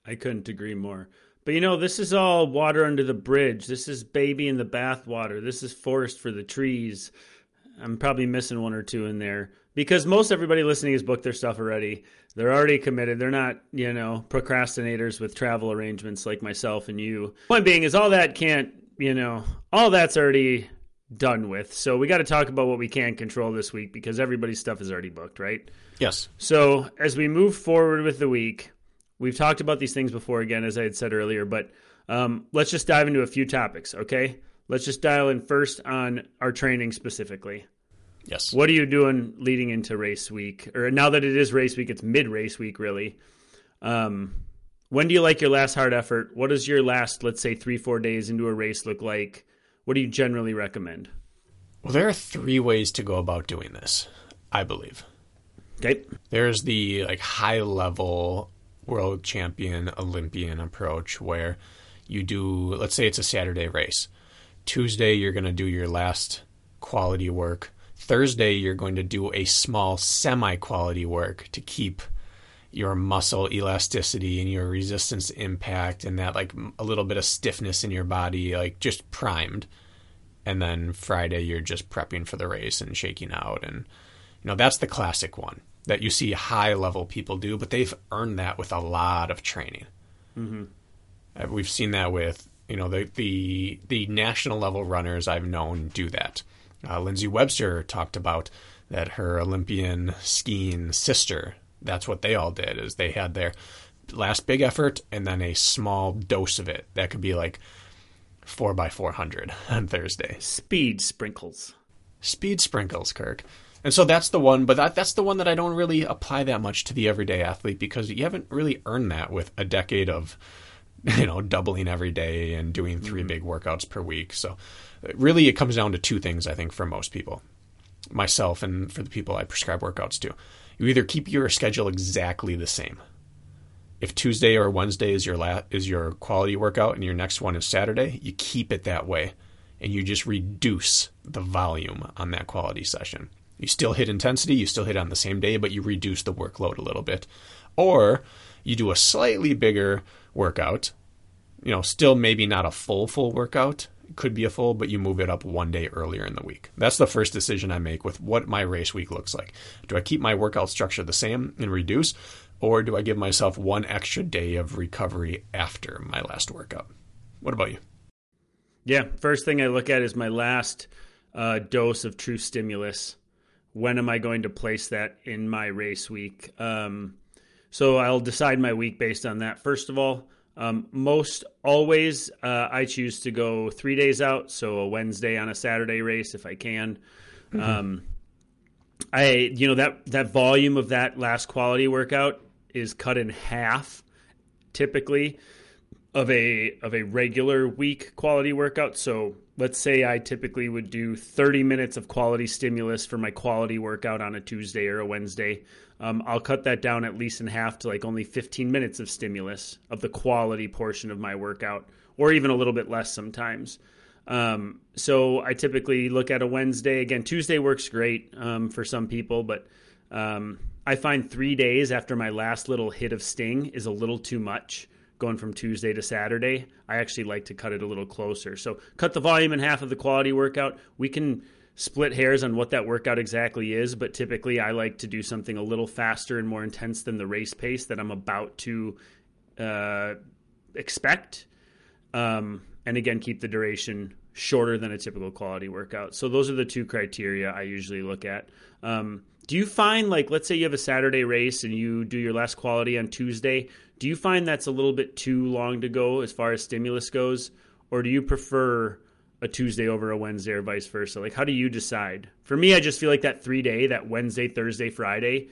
I couldn't agree more. But you know, this is all water under the bridge. This is baby in the bathwater. This is forest for the trees. I'm probably missing one or two in there because most everybody listening has booked their stuff already. They're already committed. They're not, you know, procrastinators with travel arrangements like myself and you. Point being is all that can't, you know, all that's already done with. So we got to talk about what we can control this week because everybody's stuff is already booked, right? Yes. So as we move forward with the week, we've talked about these things before again, as I had said earlier, but um, let's just dive into a few topics, okay? Let's just dial in first on our training specifically. Yes. What are you doing leading into race week? Or now that it is race week, it's mid race week, really. Um, when do you like your last hard effort? What does your last, let's say, three, four days into a race look like? What do you generally recommend? Well, there are three ways to go about doing this, I believe. Okay. There's the like high level world champion Olympian approach where you do let's say it's a Saturday race. Tuesday you're going to do your last quality work. Thursday you're going to do a small semi quality work to keep your muscle elasticity and your resistance to impact and that like a little bit of stiffness in your body like just primed. And then Friday you're just prepping for the race and shaking out and you know that's the classic one that you see high level people do, but they've earned that with a lot of training. Mm-hmm. Uh, we've seen that with you know the the the national level runners I've known do that. Uh, Lindsay Webster talked about that her Olympian skiing sister. That's what they all did is they had their last big effort and then a small dose of it. That could be like four by four hundred on Thursday. Speed sprinkles. Speed sprinkles, Kirk. And so that's the one, but that, that's the one that I don't really apply that much to the everyday athlete because you haven't really earned that with a decade of, you know, doubling every day and doing 3 mm-hmm. big workouts per week. So uh, really it comes down to two things, I think, for most people, myself and for the people I prescribe workouts to. You either keep your schedule exactly the same. If Tuesday or Wednesday is your la- is your quality workout and your next one is Saturday, you keep it that way and you just reduce the volume on that quality session. You still hit intensity, you still hit on the same day, but you reduce the workload a little bit. Or you do a slightly bigger workout, you know, still maybe not a full, full workout, could be a full, but you move it up one day earlier in the week. That's the first decision I make with what my race week looks like. Do I keep my workout structure the same and reduce, or do I give myself one extra day of recovery after my last workout? What about you? Yeah, first thing I look at is my last uh, dose of true stimulus. When am I going to place that in my race week? Um, so I'll decide my week based on that. First of all, um, most always uh, I choose to go three days out, so a Wednesday on a Saturday race if I can. Mm-hmm. Um, I you know that that volume of that last quality workout is cut in half typically of a of a regular week quality workout. So let's say I typically would do 30 minutes of quality stimulus for my quality workout on a Tuesday or a Wednesday. Um, I'll cut that down at least in half to like only 15 minutes of stimulus of the quality portion of my workout, or even a little bit less sometimes. Um, so I typically look at a Wednesday. Again, Tuesday works great um, for some people, but um, I find three days after my last little hit of sting is a little too much going from Tuesday to Saturday. I actually like to cut it a little closer. So cut the volume in half of the quality workout. We can split hairs on what that workout exactly is, but typically I like to do something a little faster and more intense than the race pace that I'm about to uh, expect. Um, and again, keep the duration shorter than a typical quality workout. So those are the two criteria I usually look at. Um, do you find like let's say you have a Saturday race and you do your last quality on Tuesday? Do you find that's a little bit too long to go as far as stimulus goes, or do you prefer a Tuesday over a Wednesday or vice versa? Like, how do you decide? For me, I just feel like that three day, that Wednesday, Thursday, Friday,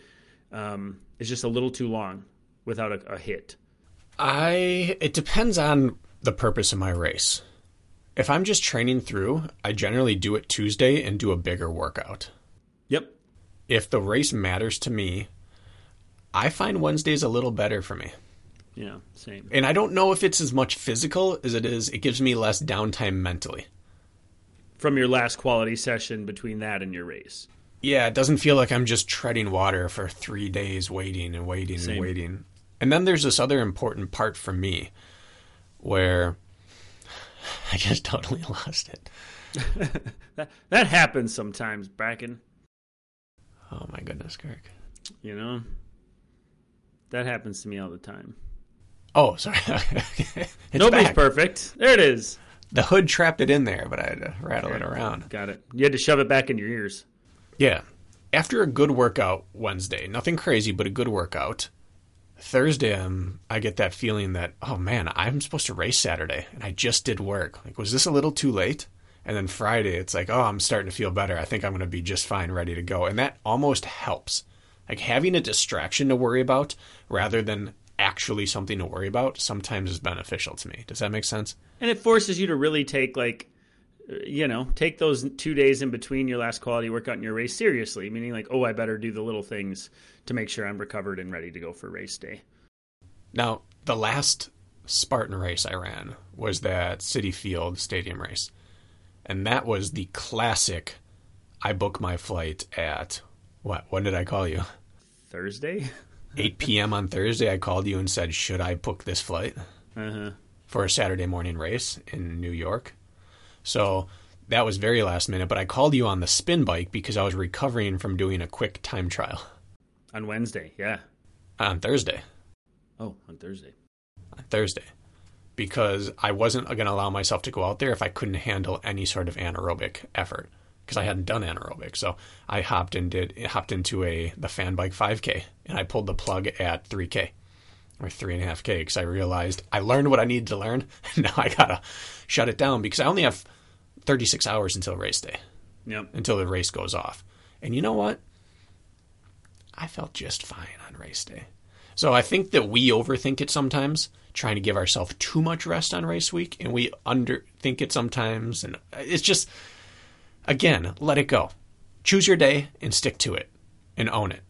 um, is just a little too long without a, a hit. I it depends on the purpose of my race. If I'm just training through, I generally do it Tuesday and do a bigger workout. Yep. If the race matters to me, I find Wednesdays a little better for me. Yeah, same. And I don't know if it's as much physical as it is, it gives me less downtime mentally. From your last quality session between that and your race. Yeah, it doesn't feel like I'm just treading water for three days waiting and waiting same. and waiting. And then there's this other important part for me where I just totally lost it. that, that happens sometimes, Bracken. Oh my goodness, Kirk. You know, that happens to me all the time. Oh, sorry. Nobody's back. perfect. There it is. The hood trapped it in there, but I had to rattle it around. Got it. You had to shove it back in your ears. Yeah. After a good workout Wednesday, nothing crazy, but a good workout. Thursday, um, I get that feeling that, oh man, I'm supposed to race Saturday, and I just did work. Like, was this a little too late? And then Friday, it's like, oh, I'm starting to feel better. I think I'm going to be just fine, ready to go. And that almost helps. Like having a distraction to worry about rather than actually something to worry about sometimes is beneficial to me. Does that make sense? And it forces you to really take like you know, take those 2 days in between your last quality workout and your race seriously, meaning like, oh, I better do the little things to make sure I'm recovered and ready to go for race day. Now, the last Spartan race I ran was that Citi Field Stadium race. And that was the classic I book my flight at what? When did I call you? Thursday? 8 p.m. on Thursday, I called you and said, Should I book this flight uh-huh. for a Saturday morning race in New York? So that was very last minute, but I called you on the spin bike because I was recovering from doing a quick time trial. On Wednesday, yeah. On Thursday. Oh, on Thursday. On Thursday. Because I wasn't going to allow myself to go out there if I couldn't handle any sort of anaerobic effort because I hadn't done anaerobic. So I hopped and did hopped into a the fan bike 5K and I pulled the plug at 3K or three and a half K because I realized I learned what I needed to learn. now I gotta shut it down because I only have 36 hours until race day. Yep. Until the race goes off. And you know what? I felt just fine on race day. So I think that we overthink it sometimes, trying to give ourselves too much rest on race week, and we underthink it sometimes. And it's just Again, let it go. Choose your day and stick to it and own it.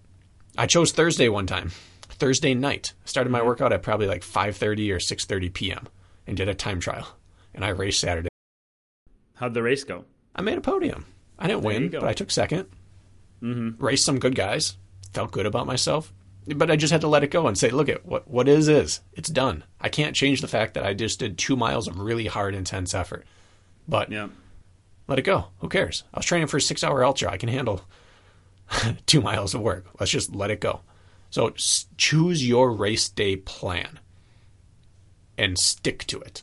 I chose Thursday one time. Thursday night. Started my workout at probably like 5:30 or 6:30 p.m. and did a time trial. And I raced Saturday. How'd the race go? I made a podium. I didn't there win, but I took 2nd mm-hmm. Raced some good guys. Felt good about myself. But I just had to let it go and say, look at what what is is. It's done. I can't change the fact that I just did two miles of really hard, intense effort. But Yeah. Let it go. Who cares? I was training for a six hour ultra. I can handle two miles of work. Let's just let it go. So choose your race day plan and stick to it.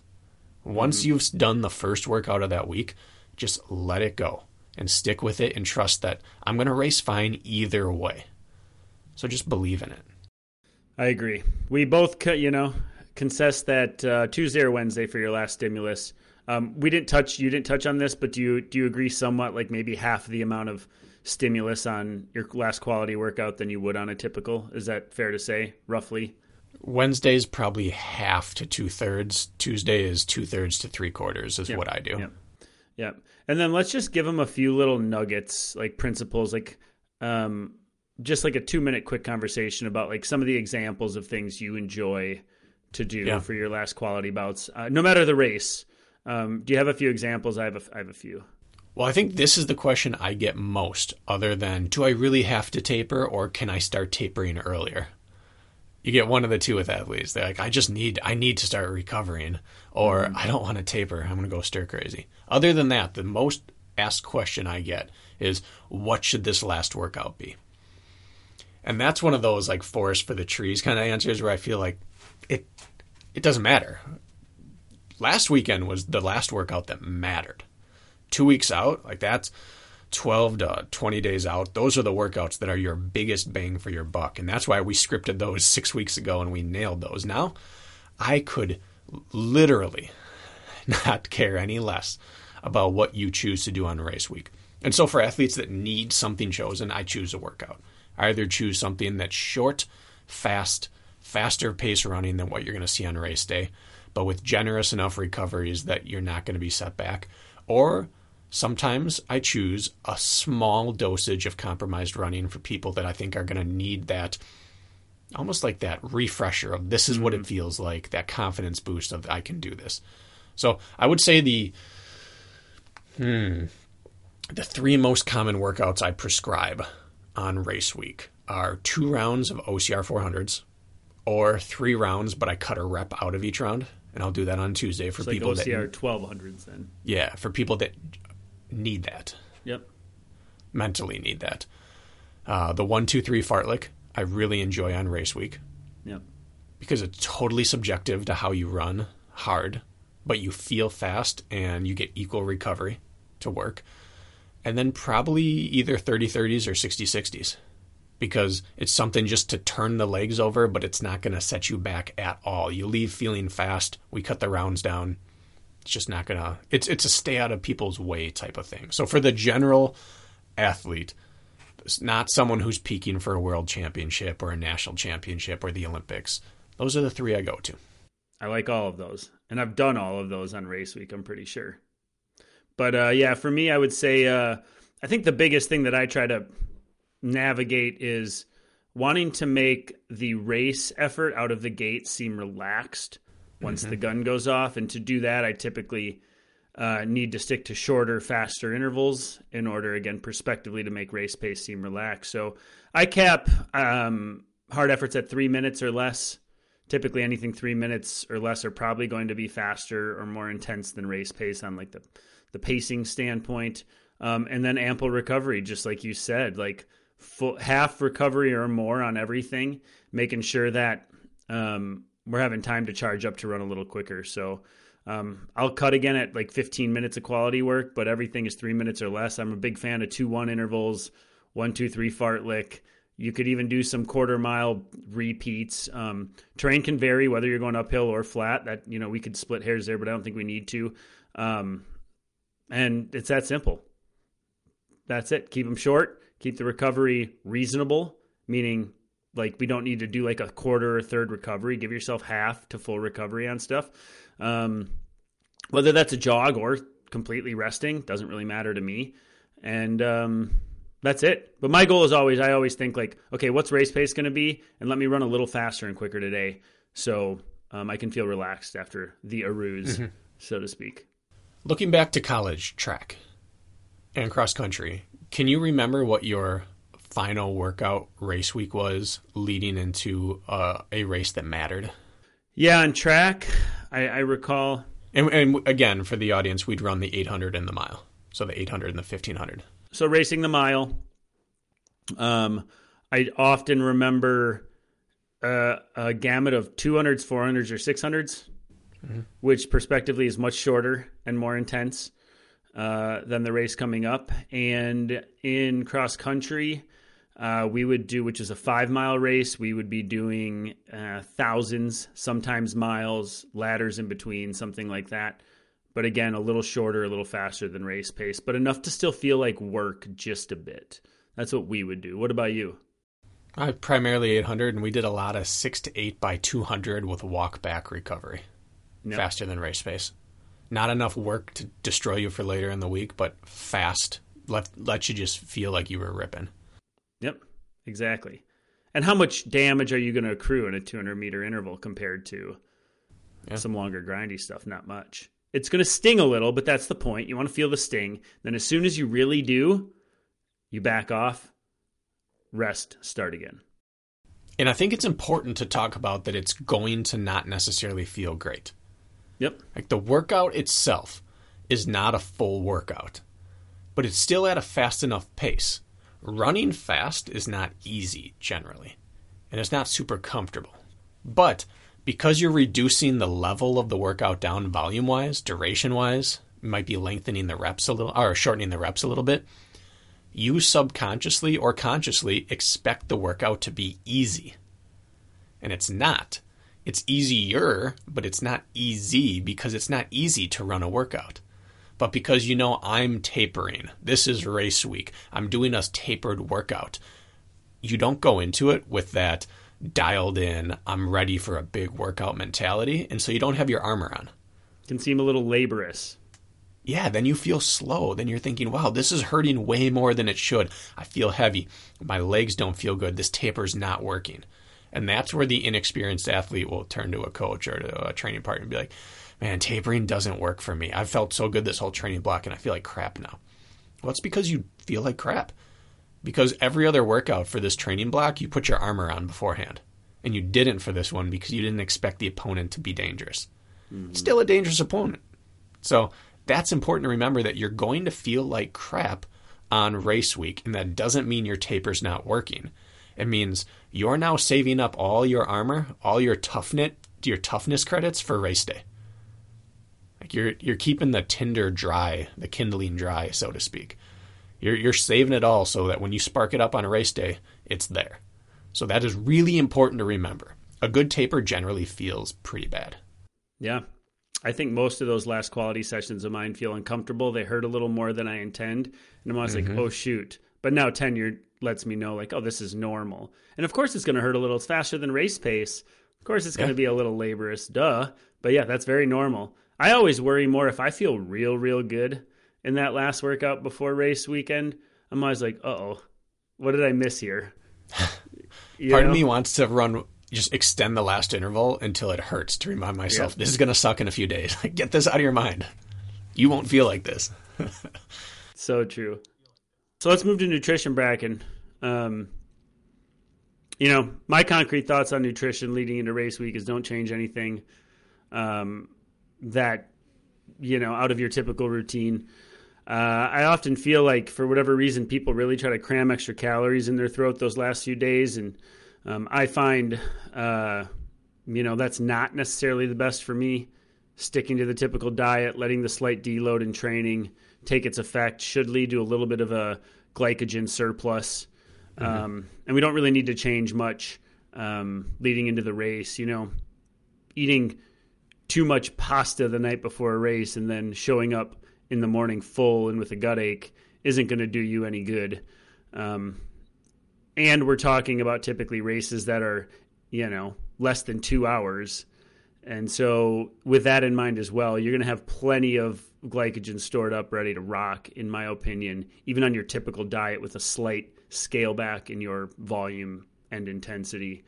Once you've done the first workout of that week, just let it go and stick with it and trust that I'm going to race fine either way. So just believe in it. I agree. We both, you know, consess that uh, Tuesday or Wednesday for your last stimulus. Um, we didn't touch. You didn't touch on this, but do you do you agree somewhat? Like maybe half the amount of stimulus on your last quality workout than you would on a typical. Is that fair to say, roughly? Wednesday is probably half to two thirds. Tuesday is two thirds to three quarters, is what I do. Yep. Yep. And then let's just give them a few little nuggets, like principles, like um, just like a two minute quick conversation about like some of the examples of things you enjoy to do Yeah. for your last quality bouts, uh, no matter the race. Um, do you have a few examples? I have a, I have a few. Well, I think this is the question I get most, other than do I really have to taper or can I start tapering earlier? You get one of the two with athletes. They're like, I just need, I need to start recovering, or I don't want to taper. I'm going to go stir crazy. Other than that, the most asked question I get is, what should this last workout be? And that's one of those like forest for the trees kind of answers where I feel like it, it doesn't matter. Last weekend was the last workout that mattered two weeks out, like that's 12 to 20 days out. Those are the workouts that are your biggest bang for your buck. And that's why we scripted those six weeks ago and we nailed those. Now, I could literally not care any less about what you choose to do on race week. And so for athletes that need something chosen, I choose a workout. I either choose something that's short, fast, faster pace running than what you're going to see on race day, but with generous enough recoveries that you're not going to be set back. Or sometimes I choose a small dosage of compromised running for people that I think are going to need that almost like that refresher of this is what it feels like, that confidence boost of I can do this. So I would say the hmm, the three most common workouts I prescribe on race week are two rounds of OCR 400s or three rounds, but I cut a rep out of each round. And I'll do that on Tuesday for like people OCR that 1200s then. yeah, for people that need that, Yep. mentally need that. Uh, the one, two, three fartlek I really enjoy on race week Yep. because it's totally subjective to how you run hard, but you feel fast and you get equal recovery to work. And then probably either 30 30s or 60 60s because it's something just to turn the legs over, but it's not going to set you back at all. You leave feeling fast. We cut the rounds down. It's just not going to, it's, it's a stay out of people's way type of thing. So for the general athlete, not someone who's peaking for a world championship or a national championship or the Olympics. Those are the three I go to. I like all of those, and I've done all of those on race week. I'm pretty sure. But uh, yeah, for me, I would say uh, I think the biggest thing that I try to navigate is wanting to make the race effort out of the gate seem relaxed once the gun goes off, and to do that, I typically uh, need to stick to shorter, faster intervals in order, again, prospectively to make race pace seem relaxed. So I cap um, hard efforts at three minutes or less. Typically anything three minutes or less are probably going to be faster or more intense than race pace on like the the pacing standpoint. Um, and then ample recovery just like you said like full, half recovery or more on everything making sure that um, we're having time to charge up to run a little quicker so um, I'll cut again at like 15 minutes of quality work, but everything is three minutes or less. I'm a big fan of two one intervals, one two three fartlek. You could even do some quarter mile repeats. Um, terrain can vary whether you're going uphill or flat. That you know we could split hairs there, but I don't think we need to. Um, and it's that simple. That's it. Keep them short. Keep the recovery reasonable, meaning like we don't need to do like a quarter or third recovery. Give yourself half to full recovery on stuff. Um, whether that's a jog or completely resting doesn't really matter to me. And um, that's it. But my goal is always, I always think like, okay, what's race pace going to be? And let me run a little faster and quicker today. So um, I can feel relaxed after the aruse, so to speak. Looking back to college track and cross country, can you remember what your final workout race week was leading into uh, a race that mattered? Yeah, on track, I, I recall And, and again, for the audience, we'd run the 800 and the mile. So the 800 and the 1500. So racing the mile. Um, I often remember uh, a gamut of 200s, 400s, or 600s, mm-hmm. which prospectively is much shorter and more intense uh, than the race coming up. And in cross country, uh, we would do, which is a five mile race, we would be doing uh, thousands, sometimes miles, ladders in between, something like that. But again, a little shorter, a little faster than race pace, but enough to still feel like work just a bit. That's what we would do. What about you? I primarily 800, and we did a lot of six to eight by 200 with walk back recovery, yep. faster than race pace. Not enough work to destroy you for later in the week, but fast. Let let you just feel like you were ripping. Yep, exactly. And how much damage are you going to accrue in a 200 meter interval compared to yeah. some longer grindy stuff? Not much. It's going to sting a little, but that's the point. You want to feel the sting. Then, as soon as you really do, you back off, rest, start again. And I think it's important to talk about that it's going to not necessarily feel great. Yep. Like the workout itself is not a full workout, but it's still at a fast enough pace. Running fast is not easy generally, and it's not super comfortable. But because you're reducing the level of the workout down volume wise, duration wise, might be lengthening the reps a little or shortening the reps a little bit, you subconsciously or consciously expect the workout to be easy. And it's not. It's easier, but it's not easy because it's not easy to run a workout. But because you know I'm tapering, this is race week, I'm doing a tapered workout, you don't go into it with that dialed in, I'm ready for a big workout mentality. And so you don't have your armor on. It can seem a little laborious yeah, then you feel slow. Then you're thinking, wow, this is hurting way more than it should. I feel heavy. My legs don't feel good. This taper's not working. And that's where the inexperienced athlete will turn to a coach or to a training partner and be like, man, tapering doesn't work for me. I've felt so good this whole training block and I feel like crap now. Well, it's because you feel like crap. Because every other workout for this training block, you put your armor on beforehand. And you didn't for this one because you didn't expect the opponent to be dangerous. Mm-hmm. Still a dangerous opponent. So that's important to remember that you're going to feel like crap on race week, and that doesn't mean your taper's not working. It means you're now saving up all your armor, all your toughness, your toughness credits for race day. Like you're you're keeping the tinder dry, the kindling dry, so to speak. You're you're saving it all so that when you spark it up on a race day, it's there. So that is really important to remember. A good taper generally feels pretty bad. Yeah, I think most of those last quality sessions of mine feel uncomfortable. They hurt a little more than I intend. And I'm always mm-hmm. like, oh, shoot. But now tenure lets me know, like, oh, this is normal. And of course, it's going to hurt a little. It's faster than race pace. Of course, it's going to be a little laborious. Duh. But yeah, that's very normal. I always worry more if I feel real, real good in that last workout before race weekend. I'm always like, oh, what did I miss here? Part know? of me wants to run just extend the last interval until it hurts to remind myself this is going to suck in a few days. Like, get this out of your mind. You won't feel like this. so true. So let's move to nutrition, Bracken. Um, you know, my concrete thoughts on nutrition leading into race week is don't change anything um, that, you know, out of your typical routine. Uh, I often feel like, for whatever reason, people really try to cram extra calories in their throat those last few days and um, I find, uh, you know, that's not necessarily the best for me. Sticking to the typical diet, letting the slight deload in training take its effect should lead to a little bit of a glycogen surplus. Mm-hmm. Um, and we don't really need to change much um, leading into the race. You know, eating too much pasta the night before a race and then showing up in the morning full and with a gut ache isn't going to do you any good. Um, and we're talking about typically races that are you know less than two hours and so with that in mind as well you're going to have plenty of glycogen stored up ready to rock in my opinion even on your typical diet with a slight scale back in your volume and intensity.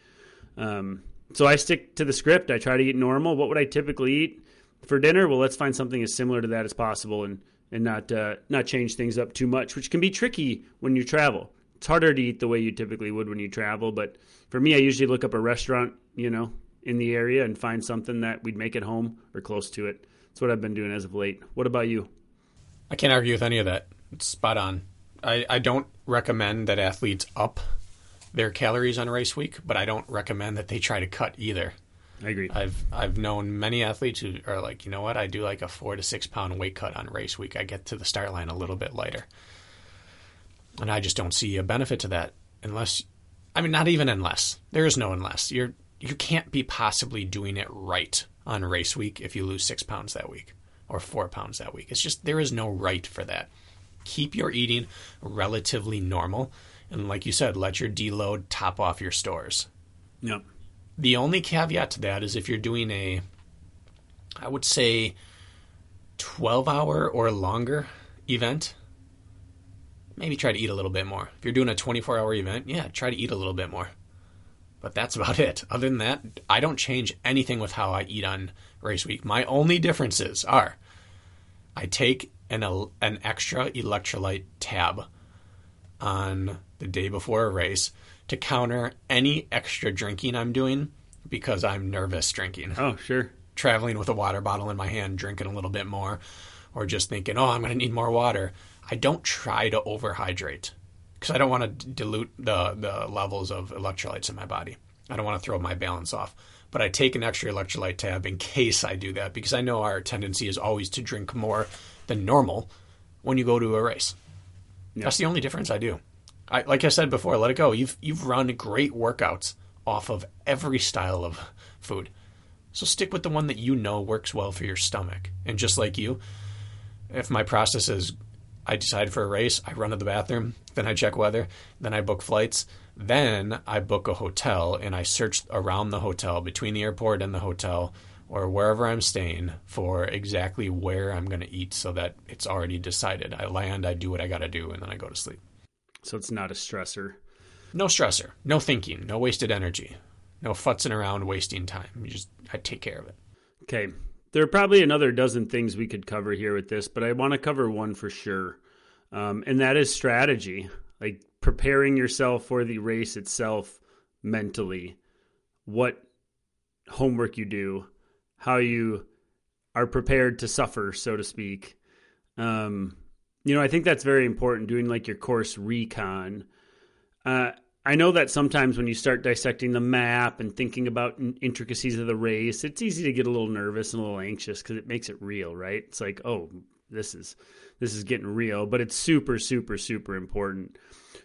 Um, so i stick to the script. I try to eat normal. What would i typically eat for dinner? Well let's find something as similar to that as possible and and not uh, not change things up too much which can be tricky when you travel. It's harder to eat the way you typically would when you travel. But for me, I usually look up a restaurant, you know, in the area and find something that we'd make at home or close to it. That's what I've been doing as of late. What about you? I can't argue with any of that. It's spot on. I, I don't recommend that athletes up their calories on race week, but I don't recommend that they try to cut either. I agree. I've I've known many athletes who are like, you know what, I do like a four to six pound weight cut on race week. I get to the start line a little bit lighter. And I just don't see a benefit to that unless I mean not even unless. There is no unless. You're you can't be possibly doing it right on race week if you lose six pounds that week or four pounds that week. It's just there is no right for that. Keep your eating relatively normal and like you said, let your deload top off your stores. Yep. The only caveat to that is if you're doing a, I would say, 12 hour or longer event, maybe try to eat a little bit more. If you're doing a 24 hour event, yeah, try to eat a little bit more. But that's about it. Other than that, I don't change anything with how I eat on race week. My only differences are I take an, an extra electrolyte tab on the day before a race to counter any extra drinking I'm doing because I'm nervous drinking. Oh, sure. Traveling with a water bottle in my hand, drinking a little bit more, or just thinking, oh, I'm going to need more water. I don't try to overhydrate because I don't want to dilute the, the levels of electrolytes in my body. I don't want to throw my balance off. But I take an extra electrolyte tab in case I do that because I know our tendency is always to drink more than normal when you go to a race. Yep. That's the only difference I do. I, like I said before, let it go. You've you've run great workouts off of every style of food. So stick with the one that you know works well for your stomach. And just like you, if my process is I decide for a race, I run to the bathroom, then I check weather, then I book flights, then I book a hotel and I search around the hotel between the airport and the hotel or wherever I'm staying for exactly where I'm going to eat so that it's already decided. I land, I do what I got to do, and then I go to sleep. So it's not a stressor. No stressor, no thinking, no wasted energy, no futzing around wasting time. You just I take care of it. Okay. There are probably another dozen things we could cover here with this, but I want to cover one for sure. Um, and that is strategy, like preparing yourself for the race itself mentally, what homework you do, how you are prepared to suffer, so to speak. Um, you know, I think that's very important doing like your course recon. Uh, I know that sometimes when you start dissecting the map and thinking about intricacies of the race, it's easy to get a little nervous and a little anxious because it makes it real, right? It's like, oh, this is this is getting real, but it's super, super, super important.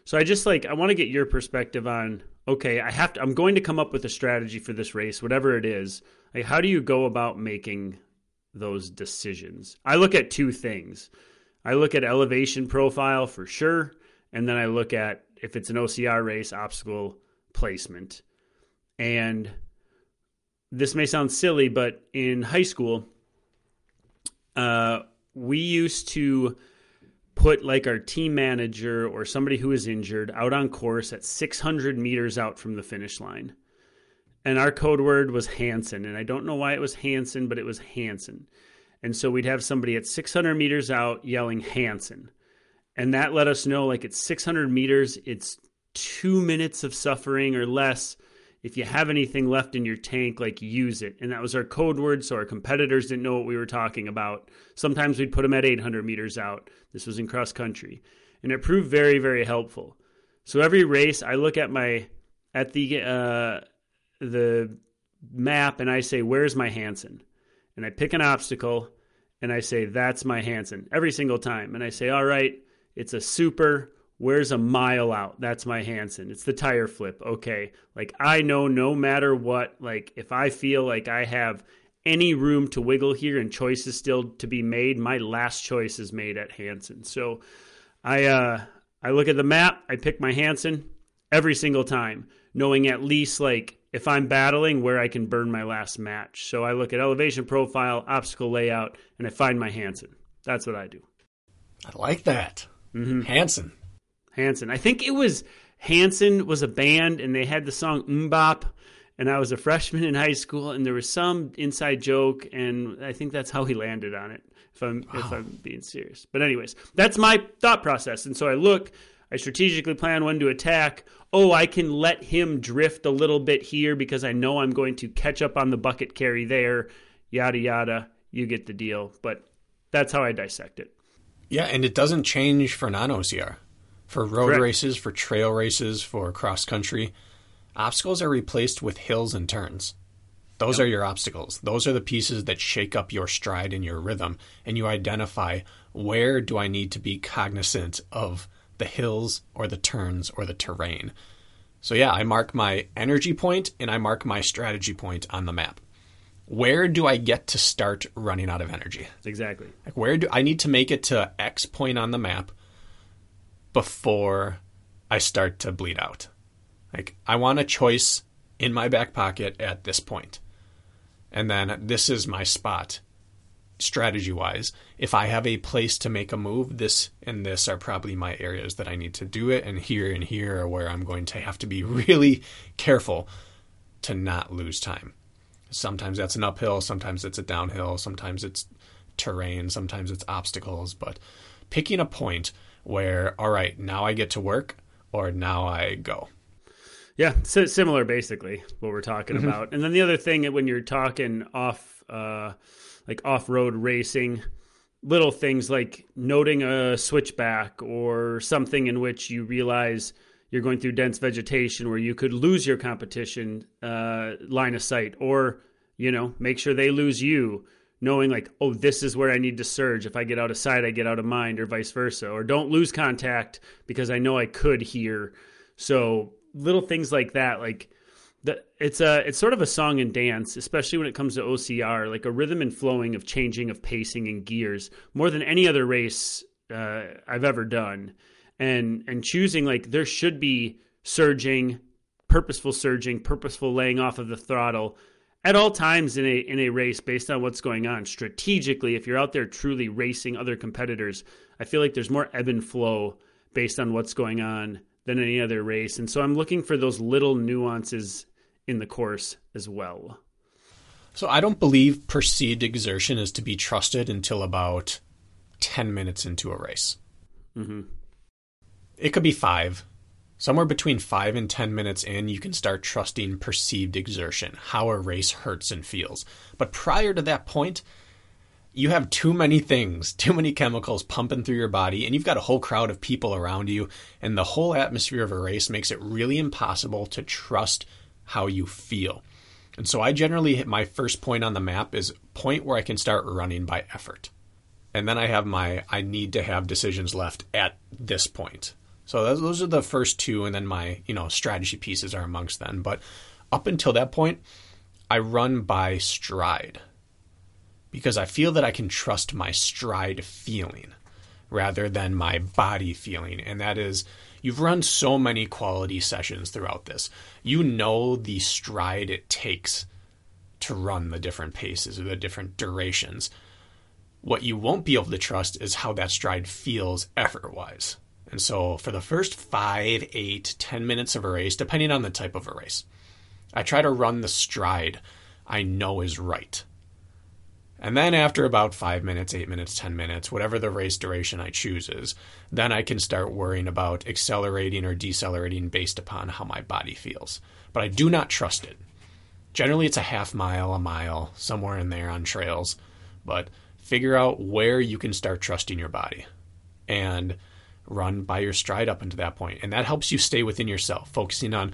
So I just like I want to get your perspective on okay, I have to I'm going to come up with a strategy for this race, whatever it is. Like how do you go about making those decisions? I look at two things. I look at elevation profile for sure, and then I look at if it's an OCR race, obstacle placement. And this may sound silly, but in high school, uh, we used to put like our team manager or somebody who is injured out on course at 600 meters out from the finish line. And our code word was Hansen. And I don't know why it was Hansen, but it was Hansen. And so we'd have somebody at 600 meters out yelling Hansen. And that let us know like it's 600 meters, it's two minutes of suffering or less. If you have anything left in your tank, like use it. And that was our code word. So our competitors didn't know what we were talking about. Sometimes we'd put them at 800 meters out. This was in cross country. And it proved very, very helpful. So every race, I look at my, at the, uh, the map and I say, where's my Hansen? and I pick an obstacle and I say, that's my Hansen every single time. And I say, all right, it's a super. Where's a mile out? That's my Hansen. It's the tire flip. Okay. Like I know no matter what, like if I feel like I have any room to wiggle here and choices still to be made, my last choice is made at Hansen. So I uh I look at the map, I pick my Hansen every single time, knowing at least like if I'm battling where I can burn my last match. So I look at elevation profile, obstacle layout, and I find my Hansen. That's what I do. I like that. Mm-hmm. Hansen. Hansen. I think it was Hanson was a band and they had the song MMMBop and I was a freshman in high school and there was some inside joke and I think that's how he landed on it if I'm wow. if I'm being serious. But anyways, that's my thought process. And so I look I strategically plan when to attack. Oh, I can let him drift a little bit here because I know I'm going to catch up on the bucket carry there. Yada, yada. you get the deal. But that's how I dissect it. Yeah, and it doesn't change for non OCR. For road Correct. races, for trail races, for cross country, obstacles are replaced with hills and turns. Those are your obstacles. Those are the pieces that shake up your stride and your rhythm, and you identify where do I need to be cognizant of the hills or the turns or the terrain. So, yeah, I mark my energy point and I mark my strategy point on the map. Where do I get to start running out of energy? Exactly. Like where do I need to make it to X point on the map before I start to bleed out? Like I want a choice in my back pocket at this point. And then this is my spot strategy wise. If I have a place to make a move, this and this are probably my areas that I need to do it and here and here are where I'm going to have to be really careful to not lose time. Sometimes that's an uphill, sometimes it's a downhill, sometimes it's terrain, sometimes it's obstacles, but picking a point where, all right, now I get to work or now I go. Yeah, so similar basically what we're talking Mm-hmm. about. And then the other thing when you're talking off uh like off-road racing, little things like noting a switchback or something in which you realize you're going through dense vegetation where you could lose your competition uh line of sight or you know, make sure they lose you knowing like, oh, this is where I need to surge. If I get out of sight, I get out of mind, or vice versa. Or don't lose contact because I know I could hear So little things like that, like the, it's a it's sort of a song and dance, especially when it comes to OCR, like a rhythm and flowing of changing of pacing and gears more than any other race uh, I've ever done, and and choosing like there should be surging, purposeful surging, purposeful laying off of the throttle at all times in a in a race based on what's going on. Strategically if you're out there truly racing other competitors i feel like there's more ebb and flow based on what's going on than any other race. And so i'm looking for those little nuances in the course as well. So I don't believe perceived exertion is to be trusted until about 10 minutes into a race. hmm It could be five. Somewhere between five and 10 minutes in, you can start trusting perceived exertion, how a race hurts and feels. But prior to that point, you have too many things, too many chemicals pumping through your body, and you've got a whole crowd of people around you, and the whole atmosphere of a race makes it really impossible to trust how you feel. And so I generally hit my first point on the map is point where I can start running by effort. And then I have my I need to have decisions left at this point. So those, those are the first two, and then my you know strategy pieces are amongst them. But up until that point, I run by stride because I feel that I can trust my stride feeling rather than my body feeling, and that is you've run so many quality sessions throughout this. You know the stride it takes to run the different paces or the different durations. What you won't be able to trust is how that stride feels effort wise. And so for the first five, eight, ten minutes of a race, depending on the type of a race, I try to run the stride I know is right. And then after about five minutes, eight minutes, ten minutes, whatever the race duration I choose is, then I can start worrying about accelerating or decelerating based upon how my body feels. But I do not trust it. Generally, it's a half mile, a mile, somewhere in there on trails. But figure out where you can start trusting your body and run by your stride up into that point. And that helps you stay within yourself, focusing on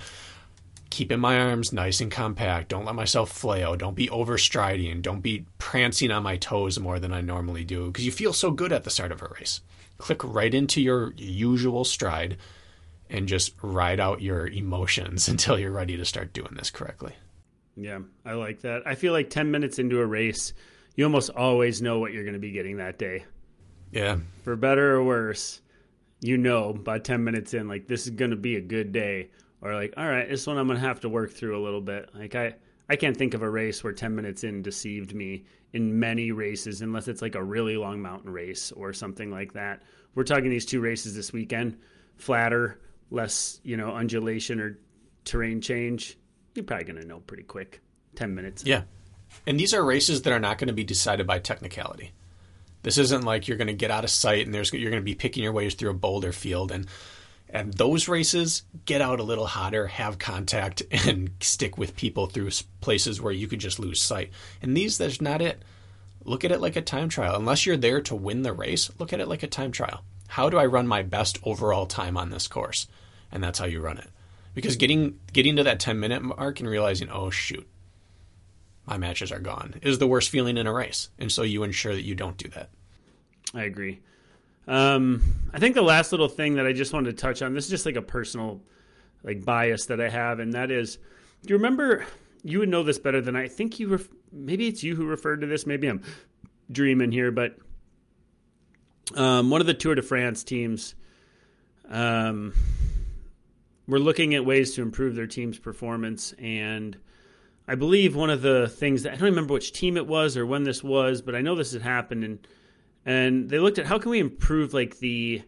keeping my arms nice and compact. Don't let myself flail. Don't be overstriding. Don't be prancing on my toes more than I normally do because you feel so good at the start of a race. Click right into your usual stride and just ride out your emotions until you're ready to start doing this correctly. Yeah, I like that. I feel like 10 minutes into a race, you almost always know what you're going to be getting that day. Yeah. For better or worse, you know by 10 minutes in, like, this is going to be a good day. Or, like, all right, this one I'm going to have to work through a little bit. Like, I, I can't think of a race where 10 minutes in deceived me in many races, unless it's like a really long mountain race or something like that. We're talking these two races this weekend flatter, less, you know, undulation or terrain change. You're probably going to know pretty quick. 10 minutes. Yeah. And these are races that are not going to be decided by technicality. This isn't like you're going to get out of sight and there's you're going to be picking your ways through a boulder field and and those races get out a little hotter, have contact and stick with people through places where you could just lose sight. And these that's not it. Look at it like a time trial. Unless you're there to win the race, look at it like a time trial. How do I run my best overall time on this course? And that's how you run it. Because getting getting to that 10 minute mark and realizing, "Oh shoot, my matches are gone." is the worst feeling in a race. And so you ensure that you don't do that. I agree. Um, I think the last little thing that I just wanted to touch on, this is just like a personal like bias that I have, and that is, do you remember? You would know this better than I. I think you. Ref, maybe it's you who referred to this. Maybe I'm dreaming here, but um, one of the Tour de France teams, um, were looking at ways to improve their team's performance, and I believe one of the things that I don't remember which team it was or when this was, but I know this had happened, and and they looked at how can we improve like the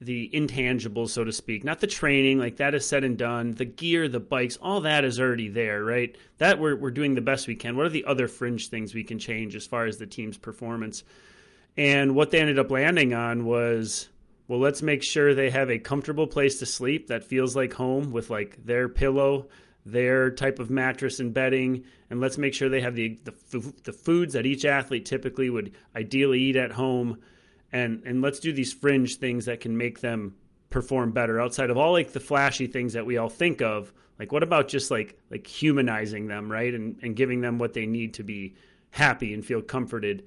the intangibles, so to speak, not the training, like that is said and done. The gear, the bikes, all that is already there, right? That we're we're doing the best we can. What are the other fringe things we can change as far as the team's performance? And what they ended up landing on was, well, let's make sure they have a comfortable place to sleep that feels like home with like their pillow, their type of mattress and bedding, and let's make sure they have the the, the foods that each athlete typically would ideally eat at home and and let's do these fringe things that can make them perform better. Outside of all like the flashy things that we all think of like what about just like like humanizing them right and and giving them what they need to be happy and feel comforted?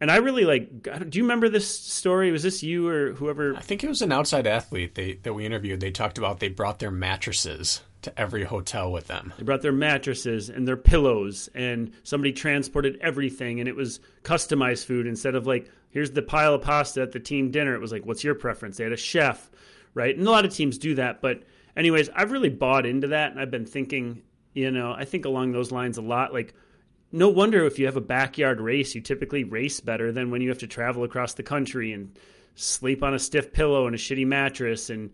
And i really like do you remember this story? Was this you or whoever? I think it was an outside athlete they, that we interviewed. They talked about they brought their mattresses to every hotel with them. They brought their mattresses and their pillows, and somebody transported everything, and it was customized food instead of like, here's the pile of pasta at the team dinner. It was like, what's your preference? They had a chef, right? And a lot of teams do that. But, anyways, I've really bought into that, and I've been thinking, you know, I think along those lines a lot. Like, no wonder if you have a backyard race, you typically race better than when you have to travel across the country and sleep on a stiff pillow and a shitty mattress and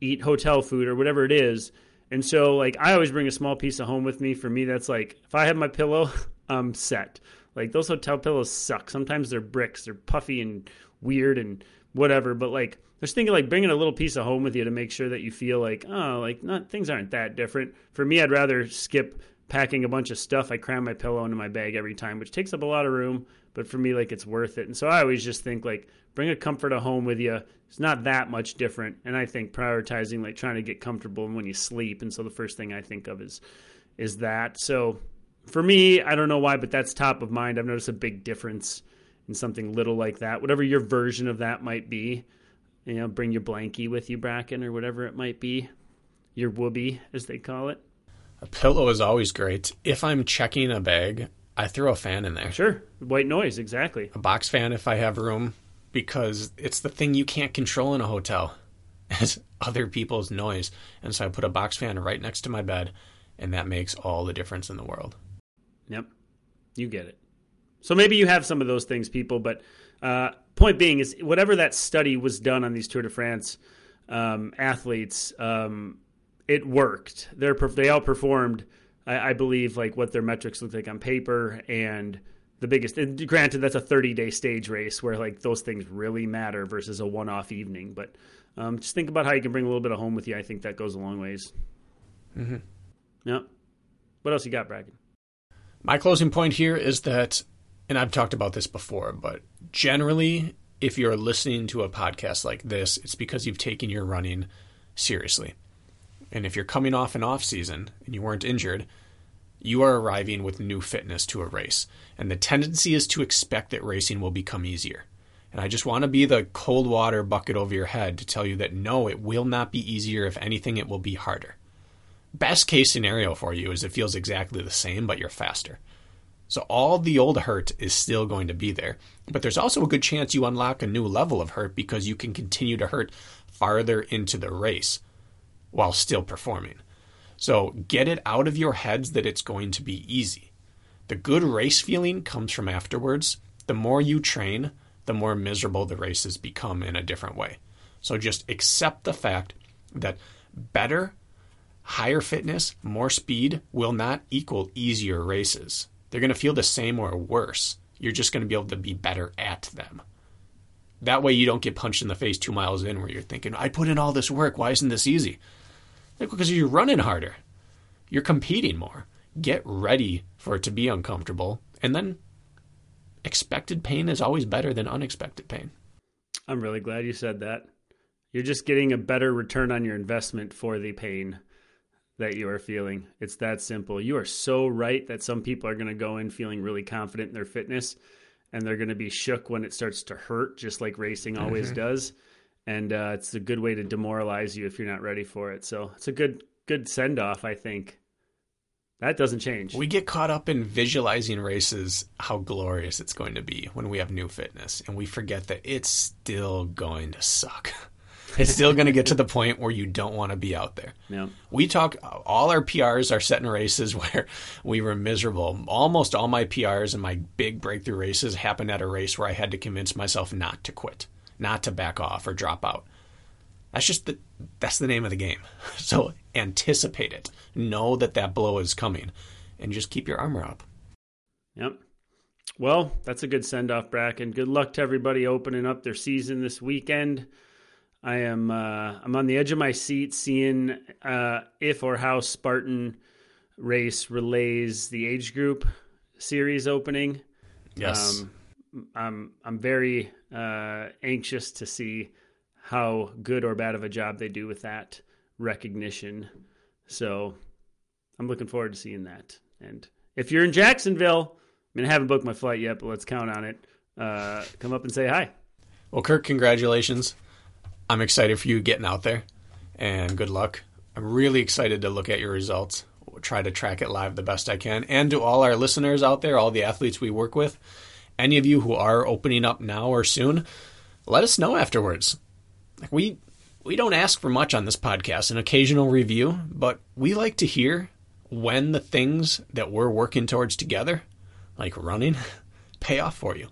eat hotel food or whatever it is and so, like, I always bring a small piece of home with me. For me, that's like, if I have my pillow, I'm set. Like, those hotel pillows suck. Sometimes they're bricks, they're puffy and weird and whatever. But, like, just thinking, like, bringing a little piece of home with you to make sure that you feel like, oh, like, not, things aren't that different. For me, I'd rather skip packing a bunch of stuff. I cram my pillow into my bag every time, which takes up a lot of room. But for me, like, it's worth it. And so I always just think, like, bring a comfort of home with you. It's not that much different. And I think prioritizing like trying to get comfortable when you sleep. And so the first thing I think of is is that. So for me, I don't know why, but that's top of mind. I've noticed a big difference in something little like that. Whatever your version of that might be. You know, bring your blankie with you, Bracken, or whatever it might be. Your whoopee, as they call it. A pillow is always great. If I'm checking a bag, I throw a fan in there. Sure. White noise, exactly. A box fan if I have room because it's the thing you can't control in a hotel is other people's noise. And so I put a box fan right next to my bed, and that makes all the difference in the world. Yep. You get it. So maybe you have some of those things, people, but uh, point being is whatever that study was done on these Tour de France um, athletes, um, it worked. They're, they all performed, I, I believe, like what their metrics look like on paper and – the biggest. granted, that's a 30 day stage race where like those things really matter versus a one off evening. But um, just think about how you can bring a little bit of home with you. I think that goes a long ways. Mm-hmm. Yeah. What else you got, Bracken? My closing point here is that, and I've talked about this before, but generally, if you're listening to a podcast like this, it's because you've taken your running seriously. And if you're coming off an off season and you weren't injured, you are arriving with new fitness to a race. And the tendency is to expect that racing will become easier. And I just want to be the cold water bucket over your head to tell you that no, it will not be easier. If anything, it will be harder. Best case scenario for you is it feels exactly the same, but you're faster. So all the old hurt is still going to be there. But there's also a good chance you unlock a new level of hurt because you can continue to hurt farther into the race while still performing. So get it out of your heads that it's going to be easy. The good race feeling comes from afterwards. The more you train, the more miserable the races become in a different way. So just accept the fact that better, higher fitness, more speed will not equal easier races. They're going to feel the same or worse. You're just going to be able to be better at them. That way, you don't get punched in the face two miles in where you're thinking, I put in all this work. Why isn't this easy? Because you're running harder. You're competing more. Get ready for it to be uncomfortable and then expected pain is always better than unexpected pain. I'm really glad you said that. You're just getting a better return on your investment for the pain that you are feeling. It's that simple. You are so right that some people are going to go in feeling really confident in their fitness and they're going to be shook when it starts to hurt, just like racing always mm-hmm. does. And uh, it's a good way to demoralize you if you're not ready for it. So it's a good good send off, I think. That doesn't change. We get caught up in visualizing races, how glorious it's going to be when we have new fitness, and we forget that it's still going to suck. It's still going to get to the point where you don't want to be out there. Yeah. We talk, all our PRs are set in races where we were miserable. Almost all my PRs and my big breakthrough races happened at a race where I had to convince myself not to quit, not to back off or drop out. That's just the that's the name of the game. So anticipate it. Know that that blow is coming, and just keep your armor up. Yep. Well, that's a good send off, Bracken. Good luck to everybody opening up their season this weekend. I am uh, I'm on the edge of my seat, seeing uh, if or how Spartan Race relays the age group series opening. Yes, um, I'm I'm very uh, anxious to see how good or bad of a job they do with that recognition. So I'm looking forward to seeing that. And if you're in Jacksonville, I mean, I haven't booked my flight yet, but let's count on it. Uh, come up and say hi. Well, Kirk, congratulations. I'm excited for you getting out there and good luck. I'm really excited to look at your results. We'll try to track it live the best I can. And to all our listeners out there, all the athletes we work with, any of you who are opening up now or soon, let us know afterwards. Like we we don't ask for much on this podcast, an occasional review, but we like to hear when the things that we're working towards together, like running, pay off for you.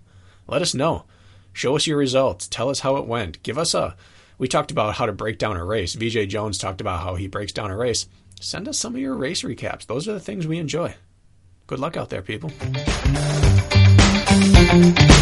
Let us know. Show us your results. Tell us how it went. Give us a we talked about how to break down a race. VJ Jones talked about how he breaks down a race. Send us some of your race recaps. Those are the things we enjoy. Good luck out there, people. Thank you.